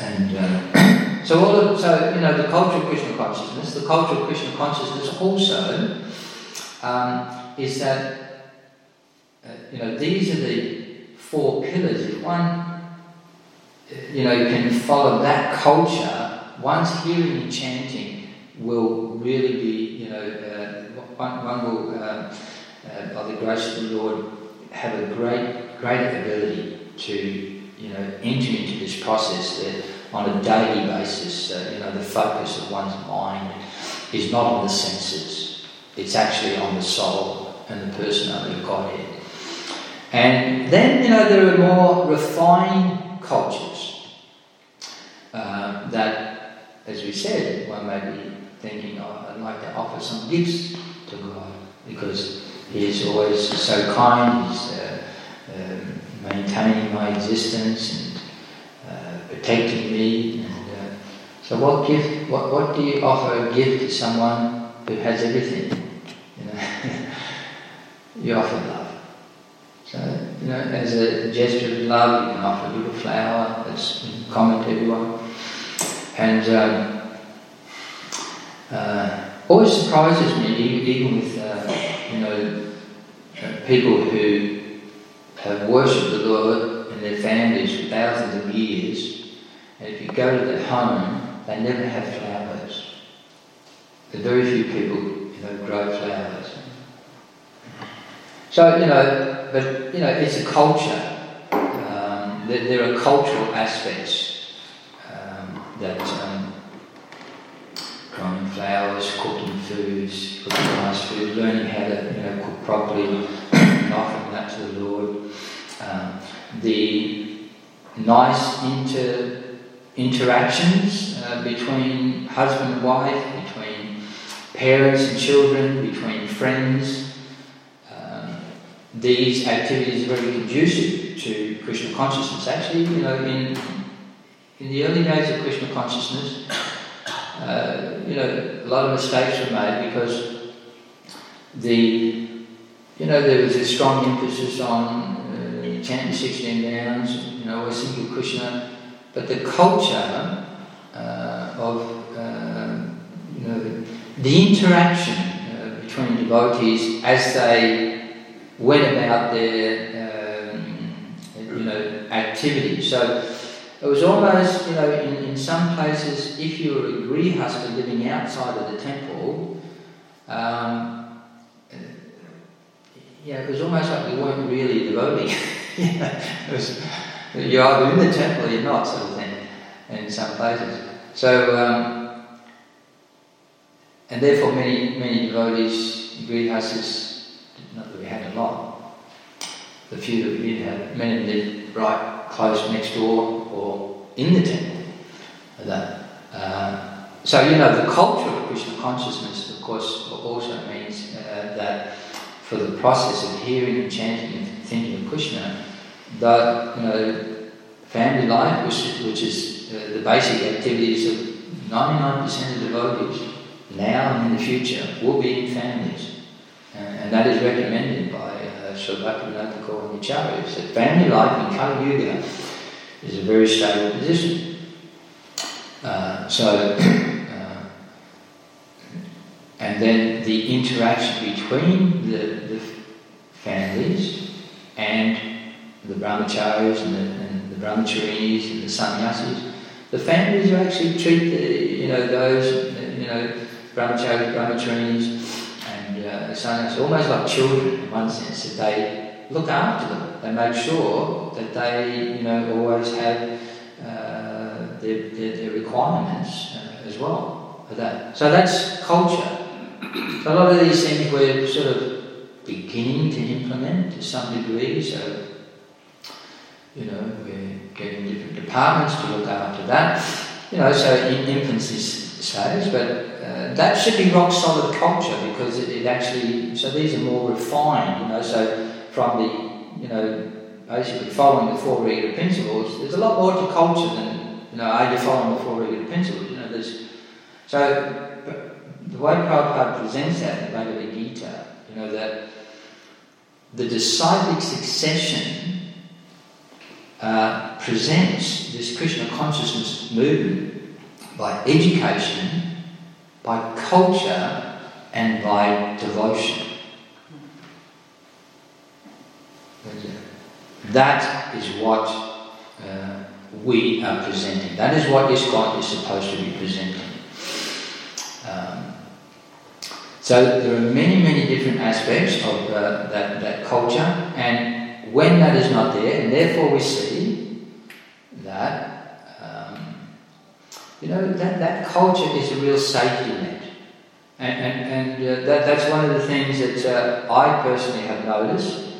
and. Uh, (coughs) So all of, so you know the culture of Krishna consciousness, the culture of Krishna consciousness also um, is that uh, you know these are the four pillars. If one you know you can follow that culture, one's hearing and chanting will really be you know uh, one, one will uh, uh, by the grace of the Lord have a great great ability to you know enter into this process that on a daily basis, uh, you know, the focus of one's mind is not on the senses, it's actually on the soul and the personality of Godhead. And then, you know, there are more refined cultures uh, that, as we said, one may be thinking, oh, I'd like to offer some gifts to God because He is always so kind, He's uh, maintaining my existence and protecting me. And, uh, so, what gift? What, what do you offer a gift to someone who has everything? You know, (laughs) you offer love. So you know, as a gesture of love, you can offer a little flower that's common to everyone. And um, uh, always surprises me, even with uh, you know uh, people who have worshipped the Lord and their families for thousands of years, and if you go to their home, they never have flowers. There are very few people, you know, grow flowers. So you know, but you know, it's a culture. Um, there, there, are cultural aspects um, that um, growing flowers, cooking foods, cooking nice food, learning how to you know cook properly, offering that to the Lord. Um, the nice inter interactions uh, between husband and wife, between parents and children, between friends. Um, these activities are very conducive to Krishna consciousness. Actually, you know, in in the early days of Krishna consciousness, uh, you know, a lot of mistakes were made because the, you know, there was a strong emphasis on uh, chanting 16 downs, you know, a single Krishna, but the culture uh, of, uh, you know, the interaction uh, between devotees as they went about their, um, you know, activity. So it was almost, you know, in, in some places, if you were a grihastha living outside of the temple, um, (laughs) yeah, it was almost like you weren't really devoting. yeah, was, you're either in the temple or you're not, sort of thing, in some places. So, um, and therefore, many many devotees, grihasthas, not that we had a lot, the few that we did have, many of them lived right close next door or in the temple. That, uh, so, you know, the culture of Krishna consciousness, of course, also means uh, that for the process of hearing and chanting and thinking of Krishna, that, you know, family life, which, which is uh, the basic activities of 99% of devotees, now and in the future, will be in families. and that is recommended by uh, Srila Bhaktivinoda that family life in Kali Yuga is a very stable position. Uh, so, uh, (clears throat) and then the interaction between the, the families and the brahmacharis and the, and the brahmacharinis and the sannyasis, the families actually treat the, you know, those, you know, brahmacharis, brahmacharinis, and uh, sannyasis almost like children in one sense, that they look after them. They make sure that they, you know, always have uh, their, their, their, requirements uh, as well for that. So that's culture. A lot of these things we're sort of beginning to implement to some degree. So you know, we're getting different departments to look after that. You know, so in infancy stage, but uh, that should be rock solid culture because it, it, actually. So these are more refined. You know, so from the you know basically following the four regular principles, there's a lot more to culture than you know are you following the four regular principles? You know, there's so the way Prabhupada presents that in the Bhagavad Gita, you know that the disciplic succession uh, presents this Krishna consciousness movement by education, by culture, and by devotion. That is what uh, we are presenting. That is what ISKCON is supposed to be presenting. Um, so there are many, many different aspects of uh, that, that culture, and when that is not there, and therefore we see that, um, you know, that, that culture is a real safety net. And, and, and uh, that, that's one of the things that uh, I personally have noticed,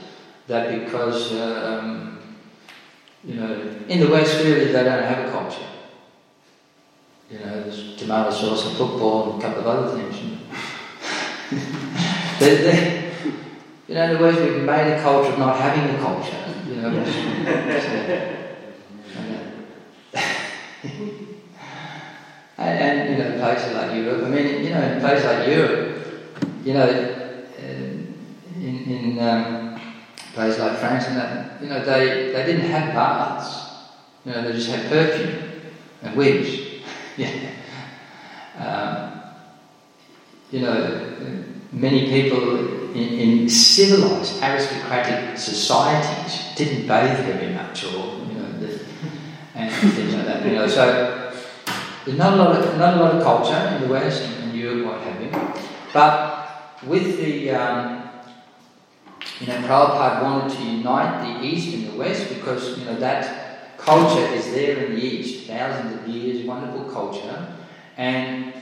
that because, um, you know, in the West really they don't have a culture. You know, there's tomato sauce and football and a couple of other things. They, they, in other words, we've made a culture of not having a culture. You know, (laughs) and, and, you know, places like Europe. I mean, you know, in places like Europe, you know, uh, in, in um, place like France and that, you know, they, they didn't have baths. You know, they just had perfume and wigs. (laughs) yeah. Um, you know, many people in, in, civilized aristocratic societies didn't bathe very much or, you know, the, and things like that. You know, so there's not a lot of, not a lot of culture in the West and, Europe, what have you. But with the, um, you know, Prabhupada wanted to unite the East and the West because, you know, that culture is there in the East, thousands of years, wonderful culture, and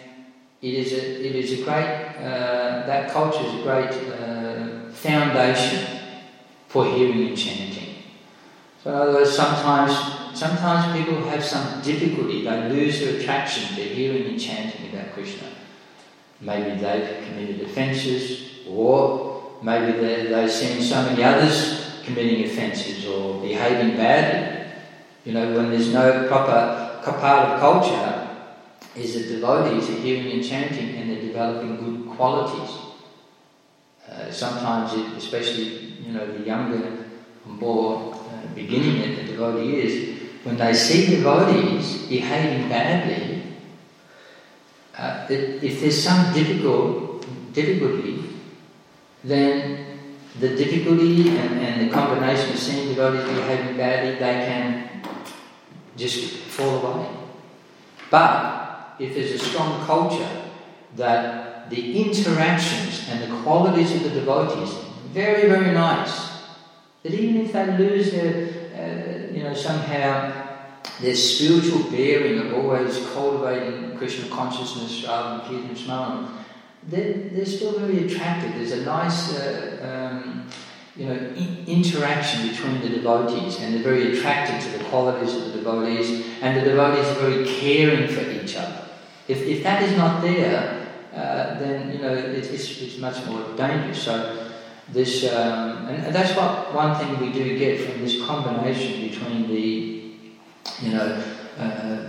it is a, it is a great, uh, that culture is a great uh, foundation for hearing and chanting. So in other words, sometimes, sometimes people have some difficulty, they lose their attraction to hearing and chanting about Krishna. Maybe they've committed offences, or maybe they've seen so many others committing offences or behaving badly. You know, when there's no proper part of culture, is that devotees are hearing and chanting and they're developing good qualities. Uh, sometimes, it, especially you know the younger, more uh, beginning at the devotee years, when they see devotees behaving badly, uh, if there's some difficult difficulty, then the difficulty and, and the combination of seeing devotees behaving badly, they can just fall away. But if there's a strong culture that the interactions and the qualities of the devotees very very nice that even if they lose their uh, you know somehow their spiritual bearing of always cultivating Krishna consciousness rather than Kirtan Smaran, they're, they're still very attractive. There's a nice uh, um, you know, in- interaction between the devotees, and they're very attracted to the qualities of the devotees, and the devotees are very caring for each other. If, if that is not there, uh, then you know it, it's, it's much more dangerous. So this, um, and that's what one thing we do get from this combination between the, you know, uh, uh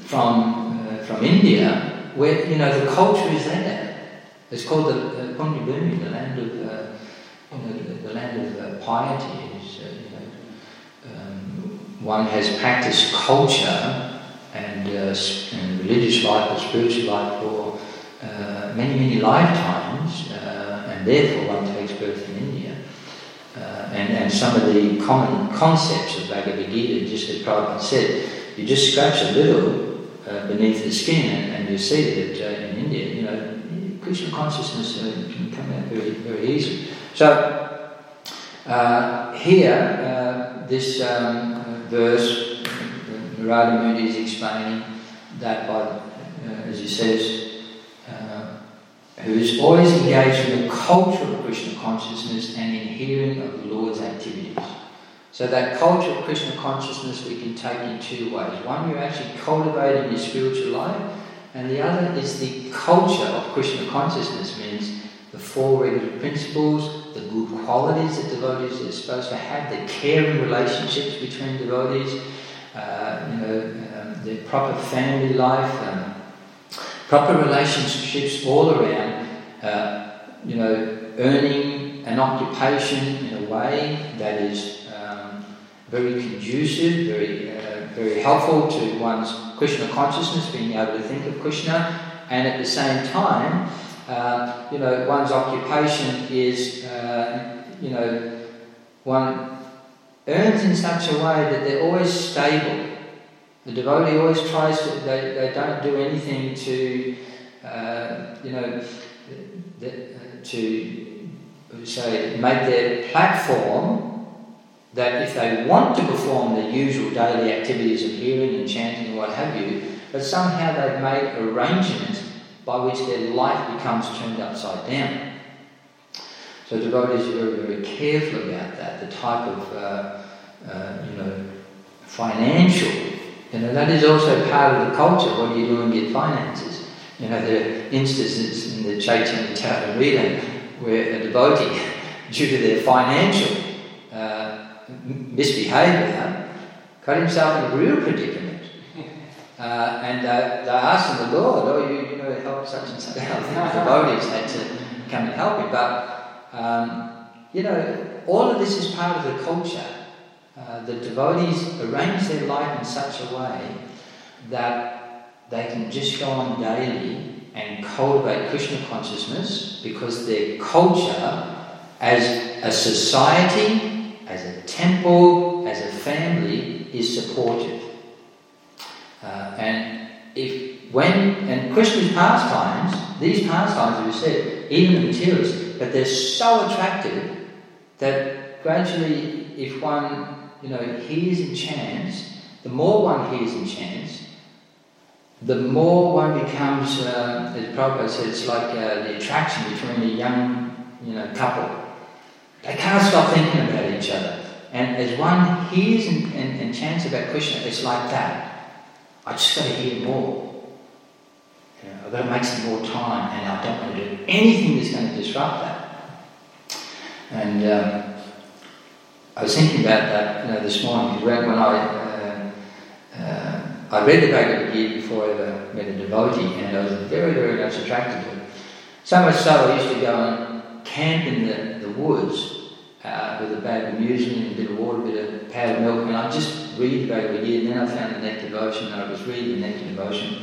from uh, from India, where you know the culture is there. It's called the uh, the land of, uh, you know, the, the land of uh, piety. Is, uh, you know, um, one has practiced culture and, uh, and religious life or spiritual life for uh, many, many lifetimes, uh, and therefore one takes birth in India. Uh, and, and some of the common concepts of Bhagavad Gita, just as Prabhupada said, you just scratch a little uh, beneath the skin and, and you see that in India, you know, Krishna consciousness can come out very, very easily. So, here, this um, verse Narada Muni is explaining that by, uh, as he says, uh, who is always engaged in the culture of Krishna consciousness and in hearing of the Lord's activities. So that culture of Krishna consciousness we can take in two ways. One, you're actually cultivating your spiritual life, and the other is the culture of Krishna consciousness, means the four regular principles, the good qualities that devotees are supposed to have, the caring relationships between devotees, uh, you know, um, the proper family life, um, proper relationships all around, uh, you know, earning an occupation in a way that is um, very conducive, very, uh, very helpful to one's Krishna consciousness, being able to think of Krishna, and at the same time, uh, you know, one's occupation is, uh, you know, one earns in such a way that they're always stable. The devotee always tries to, they, they don't do anything to, uh, you know, to say, make their platform that if they want to perform the usual daily activities of hearing and chanting and what have you, but somehow they've made arrangements by which their life becomes turned upside down. So devotees are very, very careful about that, the type of, uh, uh, you know, financial, you know, that is also part of the culture. What do you do and get finances? You know, there are instances in the Chaitanya Charitamrita where a devotee, (laughs) due to their financial uh, misbehavior, got himself in a real predicament. Uh, and uh, they asked him, the Lord, oh, you, you know, help such and such. I (laughs) think the devotees had to come and help him. But um, you know, all of this is part of the culture. Uh, the devotees arrange their life in such a way that they can just go on daily and cultivate Krishna consciousness because their culture as a society, as a temple, as a family is supportive. Uh, and if when and Krishna's pastimes, these pastimes, as we said, even the materialists, but they're so attractive that gradually, if one you know hears in chants, the more one hears in chants, the more one becomes, uh, as Prabhupada said, it's like uh, the attraction between a young you know couple. They can't stop thinking about each other. And as one hears and, and, and chants about Krishna, it's like that. I just got to hear more. I've got to make some more time, and I don't want to do anything that's going to disrupt that. And um, I was thinking about that you know, this morning when, when I uh, uh, I read the Bhagavad Gita before I ever met a devotee, and I was very, very much attracted to it. So much so I used to go and camp in the, the woods uh, with a bag of muesli and a bit of water, a bit of powdered milk, and I'd just read the Bhagavad Gita. And then I found the Nectar Devotion, and I was reading the Nectar Devotion,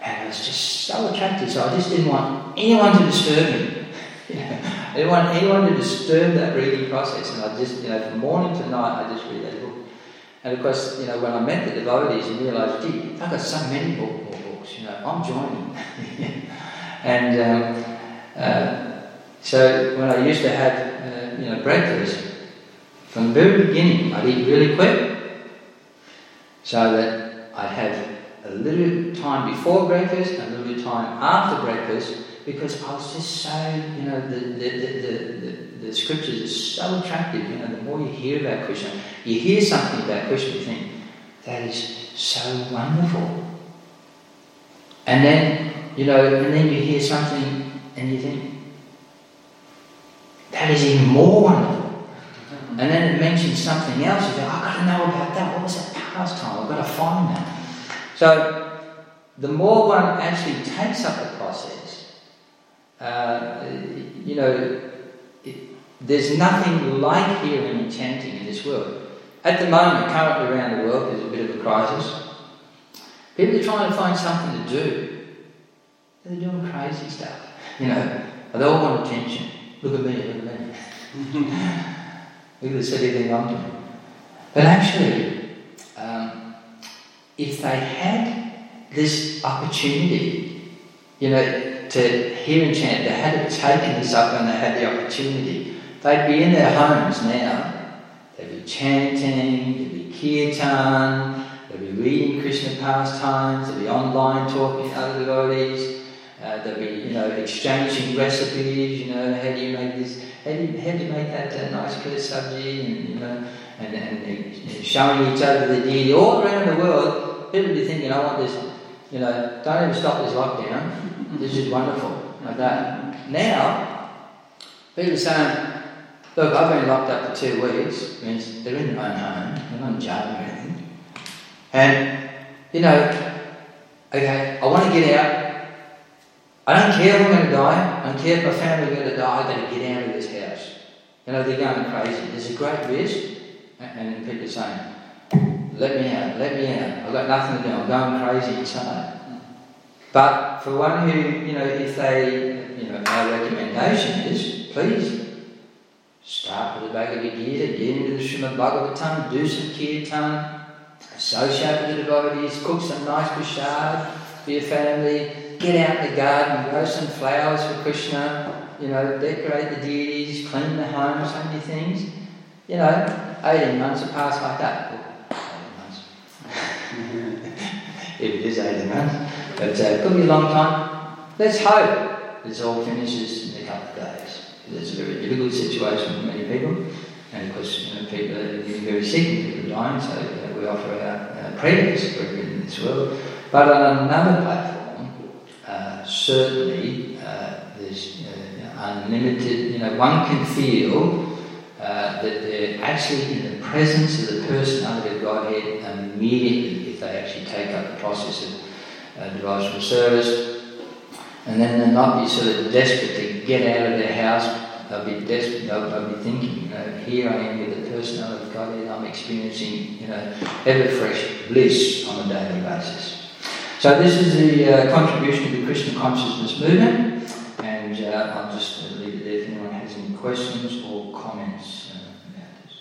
and I was just so attracted. So I just didn't want anyone to disturb me. (laughs) You know, Didn't want anyone to disturb that reading process, and I just, you know, from morning to night, I just read that book. And of course, you know, when I met the devotees and realised, gee, I've got so many book, more books, you know, I'm joining. (laughs) and um, uh, so when I used to have, uh, you know, breakfast, from the very beginning, I'd eat really quick, so that I'd have a little time before breakfast and a little time after breakfast because I was just so, you know, the, the, the, the, the scriptures are so attractive. You know, the more you hear about Krishna, you hear something about Krishna, you think, that is so wonderful. And then, you know, and then you hear something and you think, that is even more wonderful. And then it mentions something else, you think, I've got to know about that. What was that pastime? I've got to find that. So, the more one actually takes up the uh, you know, it, there's nothing like hearing chanting in this world. At the moment, currently around the world, there's a bit of a crisis. People are trying to find something to do. And They're doing crazy stuff. You know, they all want attention. Look at me, look at me. (laughs) look at the silly thing I'm doing. But actually, um, if they had this opportunity, you know, to hear and chant, they had taken this up when they had the opportunity. They'd be in their homes now. They'd be chanting, they'd be kirtan, they'd be reading Krishna pastimes, they'd be online talking to other devotees, uh, they'd be, you know, exchanging recipes, you know, how do you make this, how do you, how do you make that uh, nice clear sabji, and, you know, and, and, and showing each other the deity all around the world. People would be thinking, I want this, you know, don't ever stop this lockdown. Mm-hmm. This is wonderful. Like that. Now, people are saying, look, I've been locked up for two weeks. means they're in own home, they're not in jail or anything. And, you know, okay, I want to get out. I don't care if I'm going to die. I don't care if my family's going to die. I've got to get out of this house. You know, they're going crazy. There's a great risk. And people are saying, let me out, let me out. I've got nothing to do. I'm going crazy inside. But for one who, you know, if they, you know, my recommendation is please start with the Bhagavad Gita, get into the Srimad Bhagavatam, do some kirtan, associate with the devotees, cook some nice prasad for your family, get out in the garden, grow some flowers for Krishna, you know, decorate the deities, clean the home, so many things. You know, 18 months have passed like that. 18 months. (laughs) if it is 18 months. But uh, it could be a long time. Let's hope this all finishes in a couple of days. It's a very difficult situation for many people. And of course, you know, people are getting very sick and people are dying, so uh, we offer our, our prayers for everyone in this world. But on another platform, uh, certainly uh, there's uh, unlimited, you know, one can feel uh, that they're actually in the presence of the personality of Godhead immediately if they actually take up the process of uh, devotional service, and then they'll not be sort of desperate to get out of their house. They'll be desperate, they'll, they'll be thinking, you know, here I am with the personality of God, and I'm experiencing, you know, ever fresh bliss on a daily basis. So this is the uh, contribution of the Krishna consciousness movement, and uh, I'll just leave it there if anyone has any questions or comments uh, about this.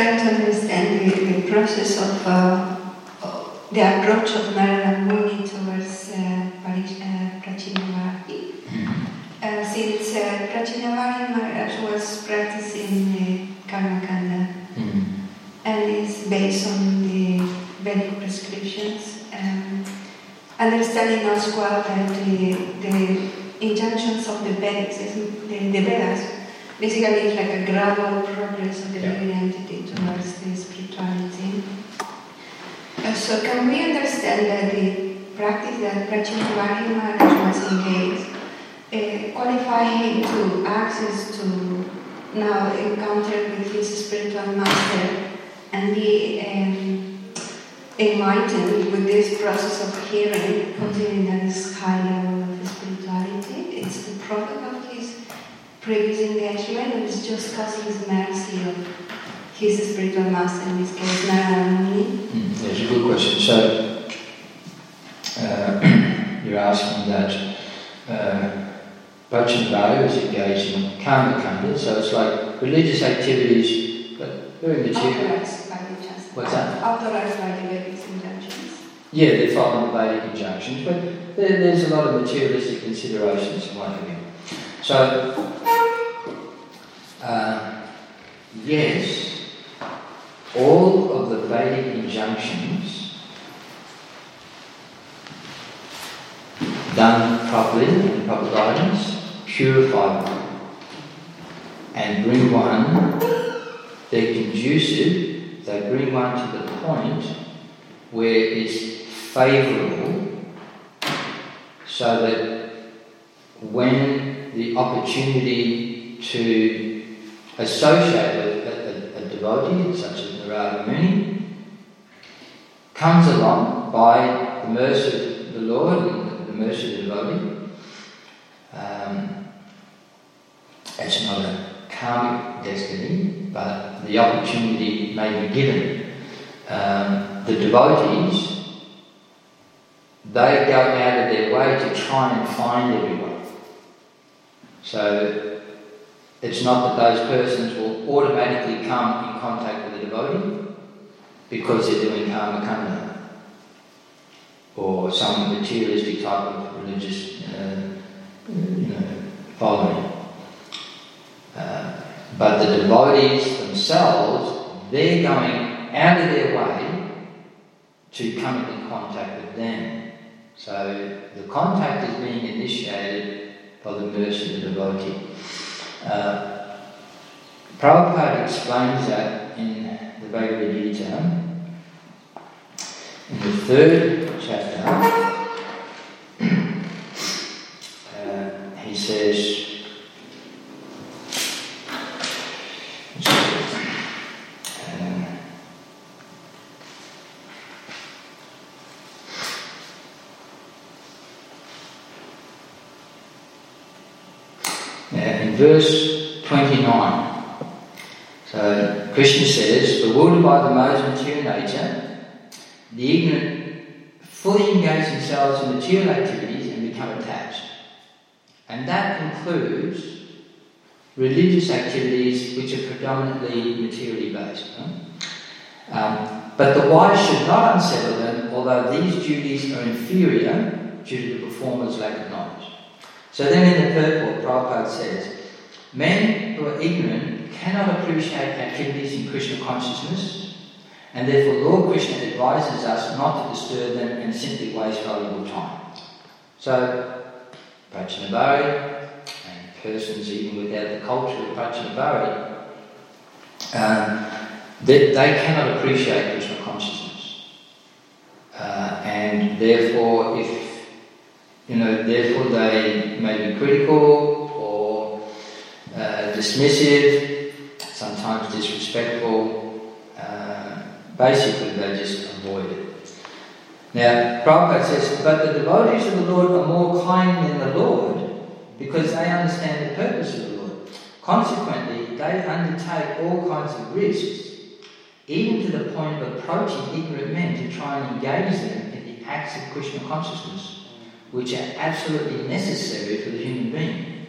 Trying to understand the, the process of uh, the approach of Narada Muni towards uh, uh, Prachinabarhi. Uh, since uh, Prachinabarhi Maharaj was practicing uh, Karma Kanda
Mm.
and is based on the Vedic prescriptions. Um, understanding as well that the, the injunctions of the Vedics, is, the, the Vedas, basically it's like a gradual progress of the
Yeah.
living entity towards the spirituality. Uh, so can we understand that the practice that Prachinabarhi Maharaj was engaged uh, qualify him to access to now encounter with his spiritual master and be um, enlightened with this process of hearing, considering that is high level of spirituality. It's the product of previous engagement, and it's just causing his mercy of his spiritual master, in this case, Narayana.
Mm, That's a good question. So, uh, (clears throat) you're asking that uh, Prachinabarhi was engaged in karma kanda, so it's like religious activities, but very material.
Authorized by the chance.
What's that?
Authorized by the Vedic injunctions.
Yeah, they're following the Vedic injunctions, but there, there's a lot of materialistic considerations what have you. So, uh, yes, all of the Vedic injunctions done properly in proper guidance purify one. And bring one, they're conducive, they bring one to the point where it's favourable so that when the opportunity to associate with a, a, a devotee such as Narada Muni comes along by the mercy of the Lord and the mercy of the devotee. Um, it's not a karmic destiny, but the opportunity may be given. Um, the devotees, they go out of their way to try and find everyone. So it's not that those persons will automatically come in contact with the devotee because they're doing karma kanda or some materialistic type of religious, uh, you know, following. Uh, but the devotees themselves, they're going out of their way to come into contact with them. So the contact is being initiated of the devotee. Uh, Prabhupada explains that in the Bhagavad Gita, in the third chapter, uh, he says, um, Yeah, in verse 29, so Krishna says, bewildered by the modes of material nature, the ignorant fully engage themselves in material activities and become attached. And that includes religious activities which are predominantly materially based. Um, but the wise should not unsettle them, although these duties are inferior due to the performer's lack of knowledge. So then in the purport, Prabhupada says, Men who are ignorant cannot appreciate activities in Krishna consciousness, and therefore Lord Krishna advises us not to disturb them and simply waste valuable time. So, Prachinabarhi and persons even without the culture of Prachinabarhi, um, they, they cannot appreciate Krishna consciousness. Uh, and therefore, if you know, therefore they may be critical or uh, dismissive. Sometimes disrespectful. Uh, basically, they just avoid it. Now, Prabhupada says, but the devotees of the Lord are more kind than the Lord because they understand the purpose of the Lord. Consequently, they undertake all kinds of risks, even to the point of approaching ignorant men to try and engage them in the acts of Krishna consciousness, which are absolutely necessary for the human being.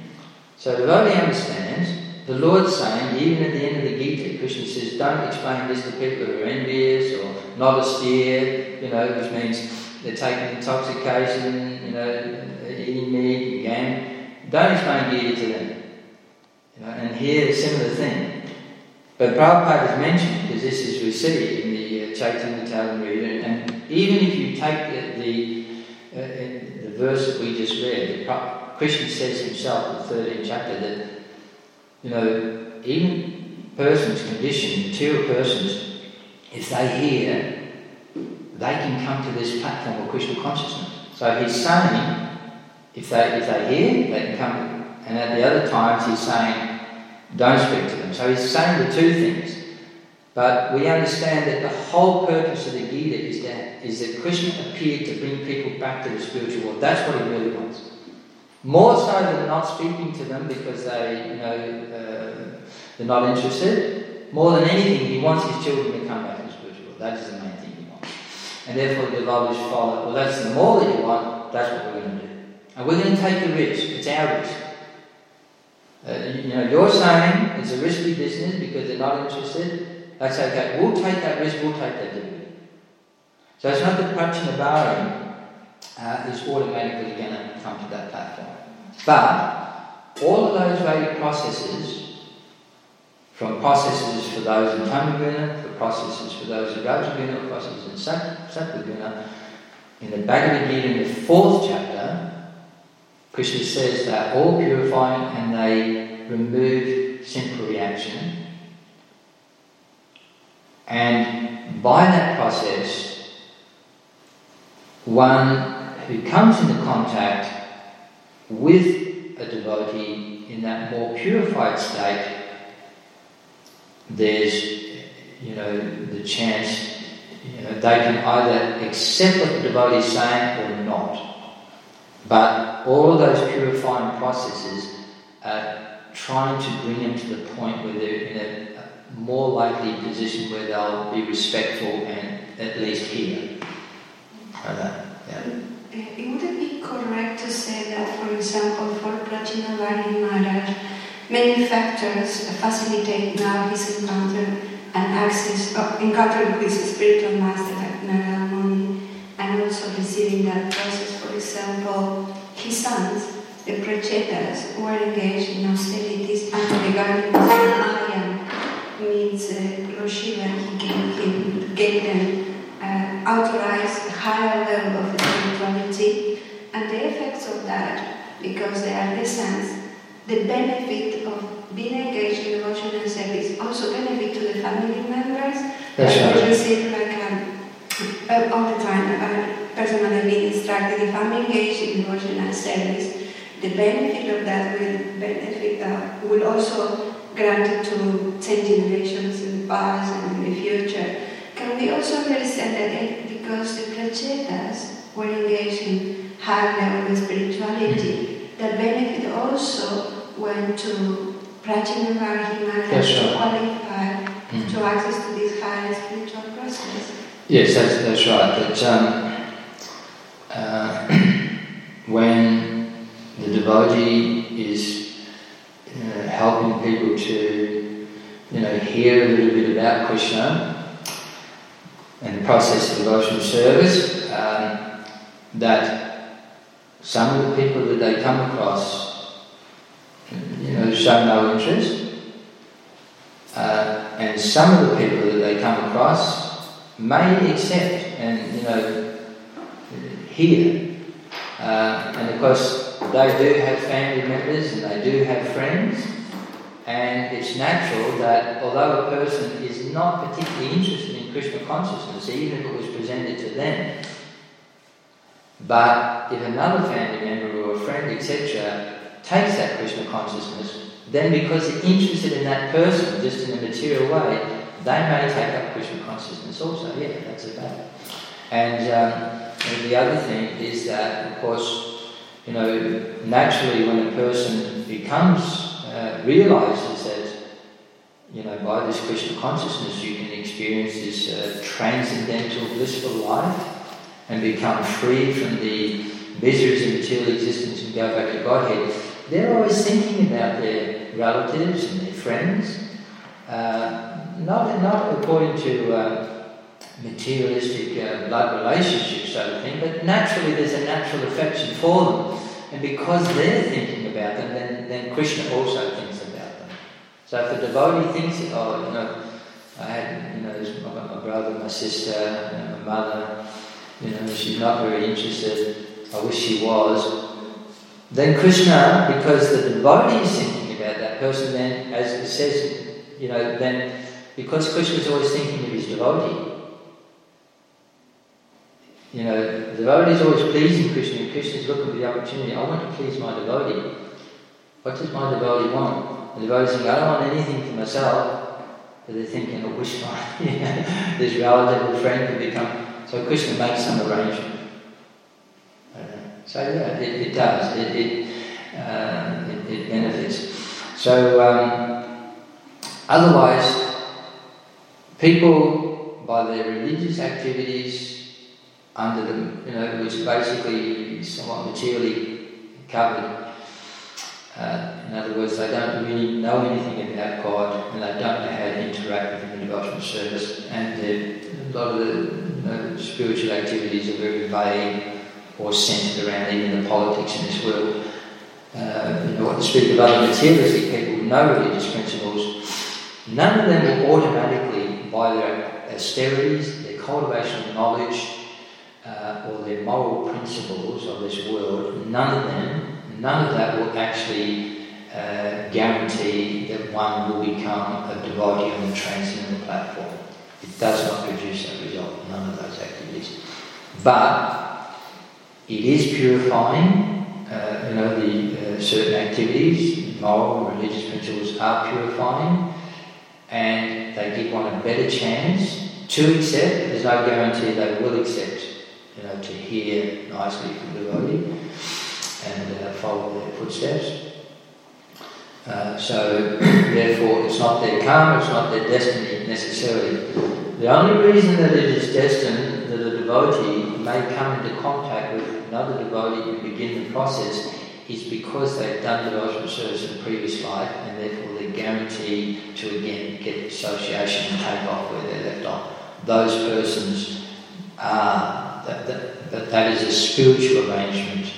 So the devotee understands the Lord's saying, even at the end of the Gita, Krishna says, don't explain this to people who are envious or not austere, you know, which means they're taking intoxication, you know, eating meat, and game. Don't explain Gita to them. You know, and here, a similar thing. But Prabhupada has mentioned, because this is see in the uh, Chaitanya Charitamrita, and even if you take the, the, uh, the verse that we just read, Krishna says himself in the 13th chapter that you know, even persons, conditioned, material persons, if they hear, they can come to this platform of Krishna consciousness. So he's saying, if they, if they hear, they can come. And at the other times, he's saying, don't speak to them. So he's saying the two things. But we understand that the whole purpose of the Gita is that, is that Krishna appeared to bring people back to the spiritual world. That's what he really wants. More so than not speaking to them because they, you know, uh, they're not interested. More than anything, he wants his children to come back to the spiritual. That is the main thing he wants. And therefore, the devotees follow. Well, that's the more that you want. That's what we're going to do. And we're going to take the risk. It's our risk. Uh, you know, you're saying it's a risky business because they're not interested. That's okay. We'll take that risk. We'll take that dividend. So it's not that Prachinabharam uh, is automatically going to come to that platform. But all of those Vedic processes, from processes for those in Tamaguna, for processes for those in Rajaguna, processes in Satvaguna, in the Bhagavad Gita in the fourth chapter, Krishna says they're all purifying and they remove simple reaction. And by that process, one who comes into contact with a devotee in that more purified state, there's, you know, the chance, you know, they can either accept what the devotee is saying or not. But all of those purifying processes are trying to bring them to the point where they're in a more likely position where they'll be respectful and at least hear. Okay. Yeah.
It would it be correct to say that, for example, for Prachinabarhi Maharaj, many factors facilitate now his encounter and access, uh, encounter with his spiritual master like Narada Muni, and also receiving that process. For example, his sons, the Prachetas, were engaged in austerities and regarding Maya means uh, Lord Shiva, he gave, him, gave them uh, a higher level of spirituality and the effects of that, because they are the sense, the benefit of being engaged in devotional service also benefit to the family members.
That's
right.
You
receive like um, uh, all the time. I personally been instructed if I'm engaged in devotional service, the benefit of that will benefit uh, will also grant it to ten generations in the past and in the future. We also understand that because the Prachetas were engaged in high level spirituality, the benefit also went to Prachinabarhi Maharaj to qualify mm. to access to this higher spiritual process?
Yes, that's, that's right. That um, uh, (clears throat) when the devotee is uh, helping people to, you know, hear a little bit about Krishna, in the process of devotional service um, that some of the people that they come across, you know, show no interest, uh, and some of the people that they come across may accept and you know hear, uh, and of course they do have family members and they do have friends. And it's natural that although a person is not particularly interested in Krishna consciousness, even if it was presented to them, but if another family member or a friend, etc., takes that Krishna consciousness, then because they're interested in that person, just in a material way, they may take up Krishna consciousness also. Yeah, that's about it. And, um, and the other thing is that, of course, you know, naturally when a person becomes, uh, realizes that, you know, by this Krishna consciousness you can experience this uh, transcendental blissful life and become free from the miseries of material existence and go back to Godhead, they're always thinking about their relatives and their friends. Uh, not, not according to uh, materialistic uh, blood relationships sort of thing, but naturally there's a natural affection for them. And because they're thinking about them, then, then Krishna also thinks about them. So if a devotee thinks, oh, you know, I had, you know, my, my brother, my sister, know, my mother, you know, she's not very interested, I wish she was. Then Krishna, because the devotee is thinking about that person, then, as it says, you know, then because Krishna is always thinking of his devotee. You know, the devotee is always pleasing Krishna, and Krishna is looking for the opportunity. I want to please my devotee. What does my devotee want? The devotee is saying, I don't want anything for myself, they're thinking, I wish my this relative or friend could become. So Krishna makes some arrangement. So yeah, it, it does. It it, uh, it, it benefits. So um, otherwise, People, by their religious activities, under the, you know, which basically somewhat materially covered. Uh, in other words, they don't really know anything about God and they don't know how to interact with Him in devotional service. And a lot of the you know, spiritual activities are very vague or centered around even the politics in this world. Uh, you know, what to speak of other materialistic people know religious principles, none of them will automatically by their austerities, their cultivation of knowledge, uh, or their moral principles of this world, none of them, none of that will actually uh, guarantee that one will become a devotee on the transcendental platform. It does not produce that result, none of those activities. But it is purifying, uh, you know, the uh, certain activities, moral, religious principles are purifying and they give one a better chance to accept. There's no guarantee they will accept, you know, to hear nicely from the devotee and uh, follow their footsteps. Uh, so, (clears throat) therefore, it's not their karma, it's not their destiny necessarily. The only reason that it is destined that a devotee may come into contact with another devotee and begin the process is because they've done devotional service in previous life and therefore they're guaranteed to again get association and take off where they left off. Those persons are, that, that, that is a spiritual arrangement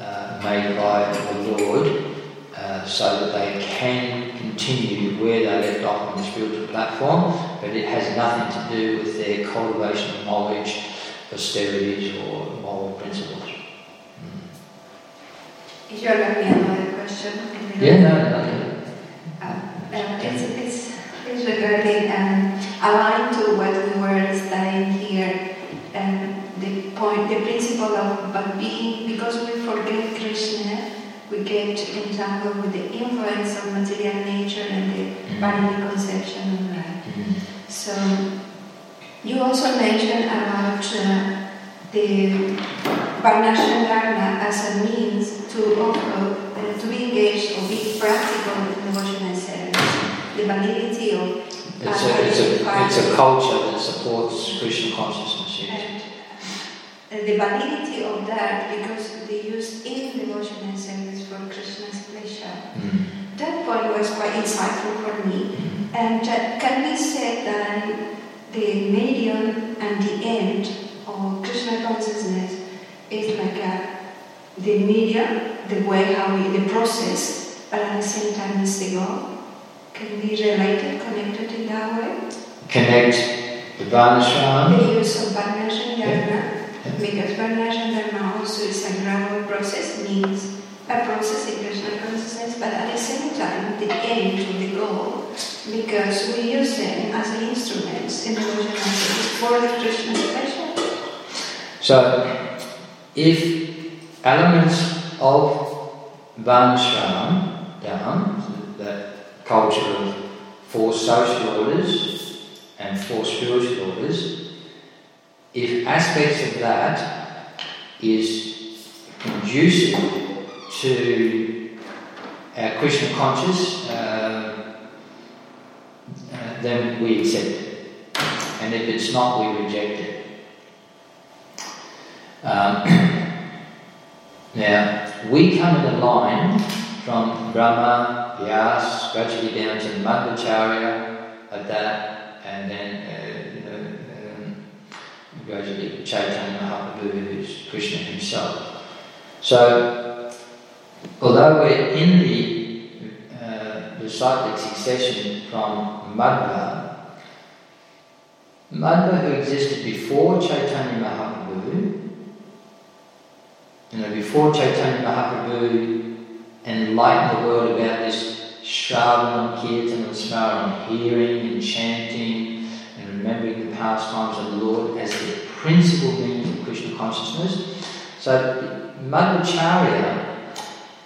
uh, made by the Lord uh, so that they can continue where they left off on the spiritual platform, but it has nothing to do with their cultivation of knowledge, austerities, or moral principles.
Is your another question?
Yeah, no, no.
Uh, uh, it's, it's, it's regarding um, aligned to what we were point, the principle of being, because we forget Krishna, we get entangled with the influence of material nature and the mm-hmm. bodily conception of that. Mm-hmm. So, you also mentioned about uh, the Varnashram as a means to offer, uh, to be engaged or be practical in devotional service. The validity of
it's a, it's, a, it's a culture that supports Krishna consciousness. Yes.
And the validity of that because they use in devotional service for Krishna's pleasure. Mm. That point was quite insightful for me. Mm. And uh, can we say that the medium and the end of Krishna consciousness is like a, the medium, the way how we, the process, but at the same time is the goal. Can be related, connected in that way.
Connect the Varnashram.
The use of Varnashram Dharma, yeah. Because Varnashram Dharma also is a gradual process, means a process in Krishna consciousness, but at the same time, the aim to the goal, because we use them as instruments in the for the Krishna expression.
So, if elements of Varnashram, down, that culture of four social orders and four spiritual orders, if aspects of that is conducive to our Krishna conscious, uh, uh, then we accept it. And if it's not, we reject it. Um, (clears throat) now, we come in a line from Brahma, Vyas, gradually down to Madhvacharya, that, and then uh, gradually Chaitanya Mahaprabhu, who's Krishna himself. So, although we're in the, uh, cyclic succession from Madhva, Madhva who existed before Chaitanya Mahaprabhu, you know, before Chaitanya Mahaprabhu enlightened the world about this Shravan, Kirtan and Smaran, hearing and chanting remembering the pastimes of the Lord as the principal means of Krishna consciousness. So Madhvacharya,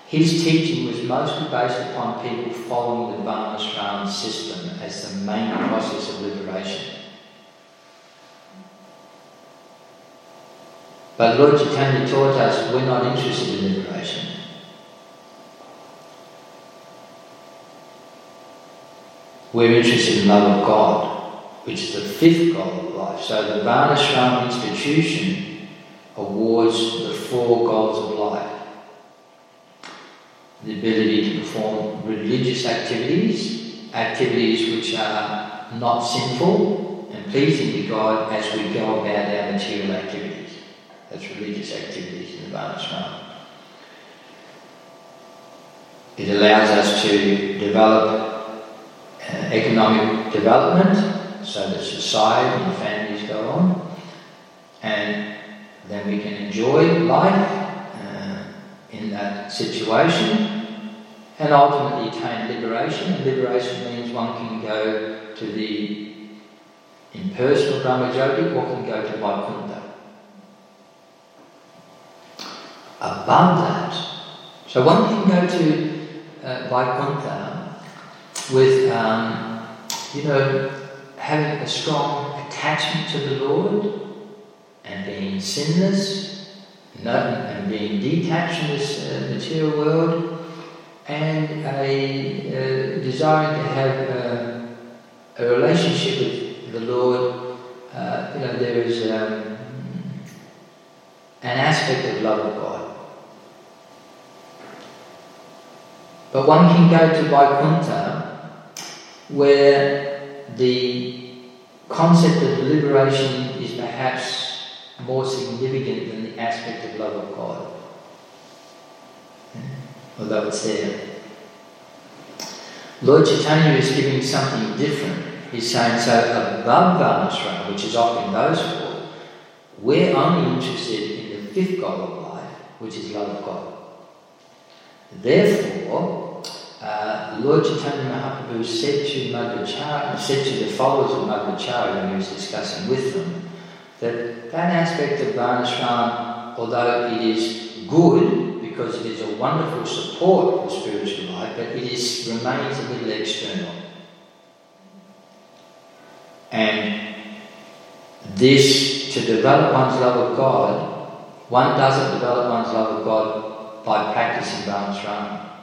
his teaching was mostly based upon people following the Varnashram system as the main process of liberation. But Lord Chaitanya taught us we're not interested in liberation. We're interested in love of God, which is the fifth goal of life. So the Varnashram institution awards the four goals of life. The ability to perform religious activities, activities which are not sinful and pleasing to God as we go about our material activities. That's religious activities in the Varnashram. It allows us to develop uh, economic development so that society and families go on, and then we can enjoy life uh, in that situation and ultimately attain liberation. Liberation means one can go to the impersonal Brahmajyoti or can go to Vaikuntha. above that. So one can go to uh, Vaikuntha with, um, you know, having a strong attachment to the Lord and being sinless and being detached from this uh, material world and a uh, desiring to have a, a, relationship with the Lord. Uh, you know, there is um, an aspect of love of God. But one can go to Vaikuntha where the concept of liberation is perhaps more significant than the aspect of love of God. Hmm? Although it's there. Lord Chaitanya is giving something different. He's saying, so above Varnashram, which is often those four, we're only interested in the fifth goal of life, which is love of God. Therefore, uh, Lord Chaitanya Mahaprabhu said to Madhvacharya, said to the followers of Madhvacharya when he was discussing with them, that that aspect of Varnashram, although it is good because it is a wonderful support for spiritual life, but it is remains a little external. And this, to develop one's love of God, one doesn't develop one's love of God by practicing Varnashram.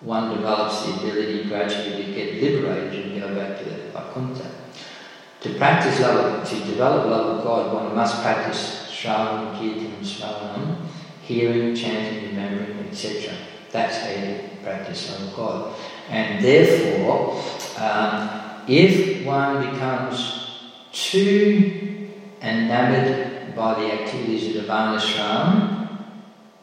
One develops the ability gradually to get liberated and go back to the Vaikuntha. To practice love, to develop love of God, one must practice Shravan, Kirtan, Smaranam, hearing, chanting, remembering, etc. That's how you practice love of God. And therefore, um, if one becomes too enamored by the activities of the Varnashram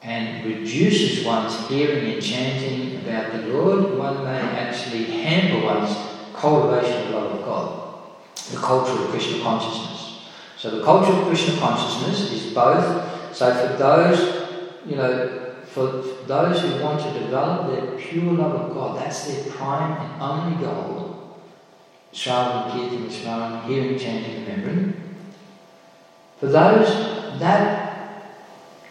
and reduces one's hearing and chanting about the Lord, one may actually hamper one's cultivation of love of God, the culture of Krishna consciousness. So the culture of Krishna consciousness is both. So for those, you know, for those who want to develop their pure love of God, that's their prime and only goal. Shravan, Kirtan, Smaran, hearing, chanting, remembering. For those, that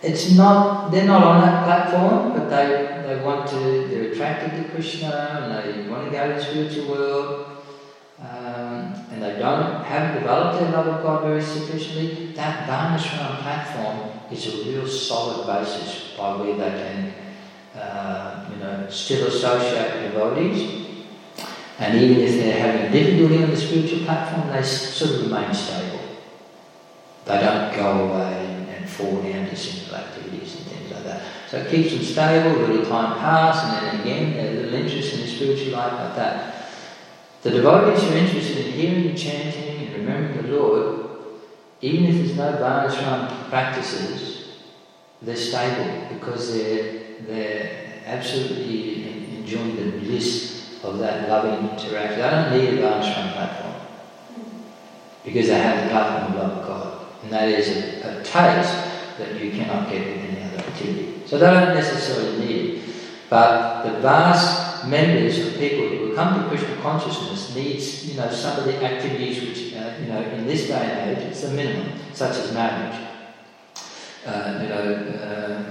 it's not they're not on that platform, but they they want to they're attracted to Krishna and they want to go to the spiritual world. Um, and they don't haven't developed their love of God very sufficiently, that Varnashram platform is a real solid basis by where they can uh, you know still associate devotees. And even if they're having difficulty on the spiritual platform, they sort of remain stable. They don't go away fall down to sinful activities and things like that. So it keeps them stable, a little time pass, and then again, a little interest in the spiritual life like that. The devotees who are interested in hearing and chanting and remembering the Lord, even if there's no Varnashram practices, they're stable because they're, they're absolutely enjoying the bliss of that loving interaction. They don't need a Varnashram platform because they have the platform of love of God. And that is a, a taste that you cannot get with any other activity. So they don't necessarily need it. But the vast members of people who come to Krishna consciousness needs, you know, some of the activities which, uh, you know, in this day and age, it's the minimum, such as marriage. Uh, you know, uh,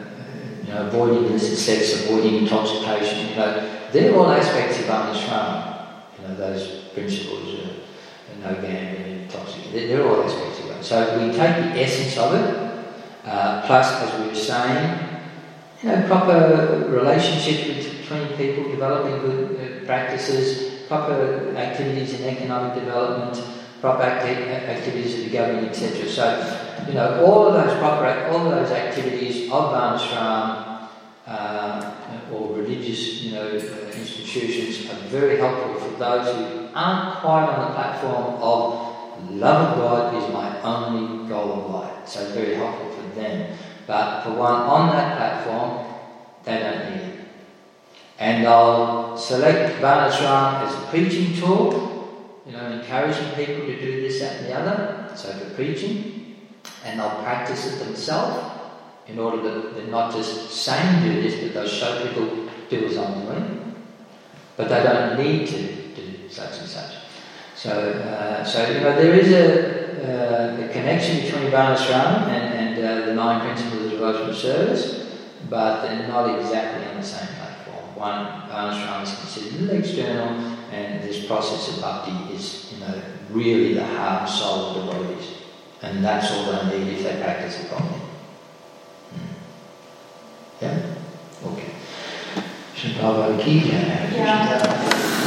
you know, avoiding illicit sex, avoiding intoxication, you know, they're all aspects of Varnashram. You know, those principles, uh, no gambling, intoxication, they're, all aspects of. So we take the essence of it, uh, plus, as we were saying, you know, proper relationships between people, developing good uh, practices, proper activities in economic development, proper acti- activities of the government, etc. So, you know, all of those proper, all of those activities of Varnashram uh, or religious, you know, uh, institutions are very helpful for those who aren't quite on the platform of love of God is my only goal of life. So very helpful for them. But for one on that platform, they don't need it. And I'll select Varnashram as a preaching tool, you know, encouraging people to do this, that, and the other. So for preaching, and they'll practice it themselves in order that they're not just saying do this, but they'll show people do as I'm doing. But they don't need to do such and such. So, uh, so you know, there is a, uh, a connection between Varnashram and, and uh, the nine principles of devotional service but they're not exactly on the same platform. One, Varnashram is considered external, and this process of bhakti is, you know, really the heart and soul of devotees. And that's all they need if they practice it properly. Hmm. Yeah? Okay. Shri Prabhupada ki jai.
Yeah.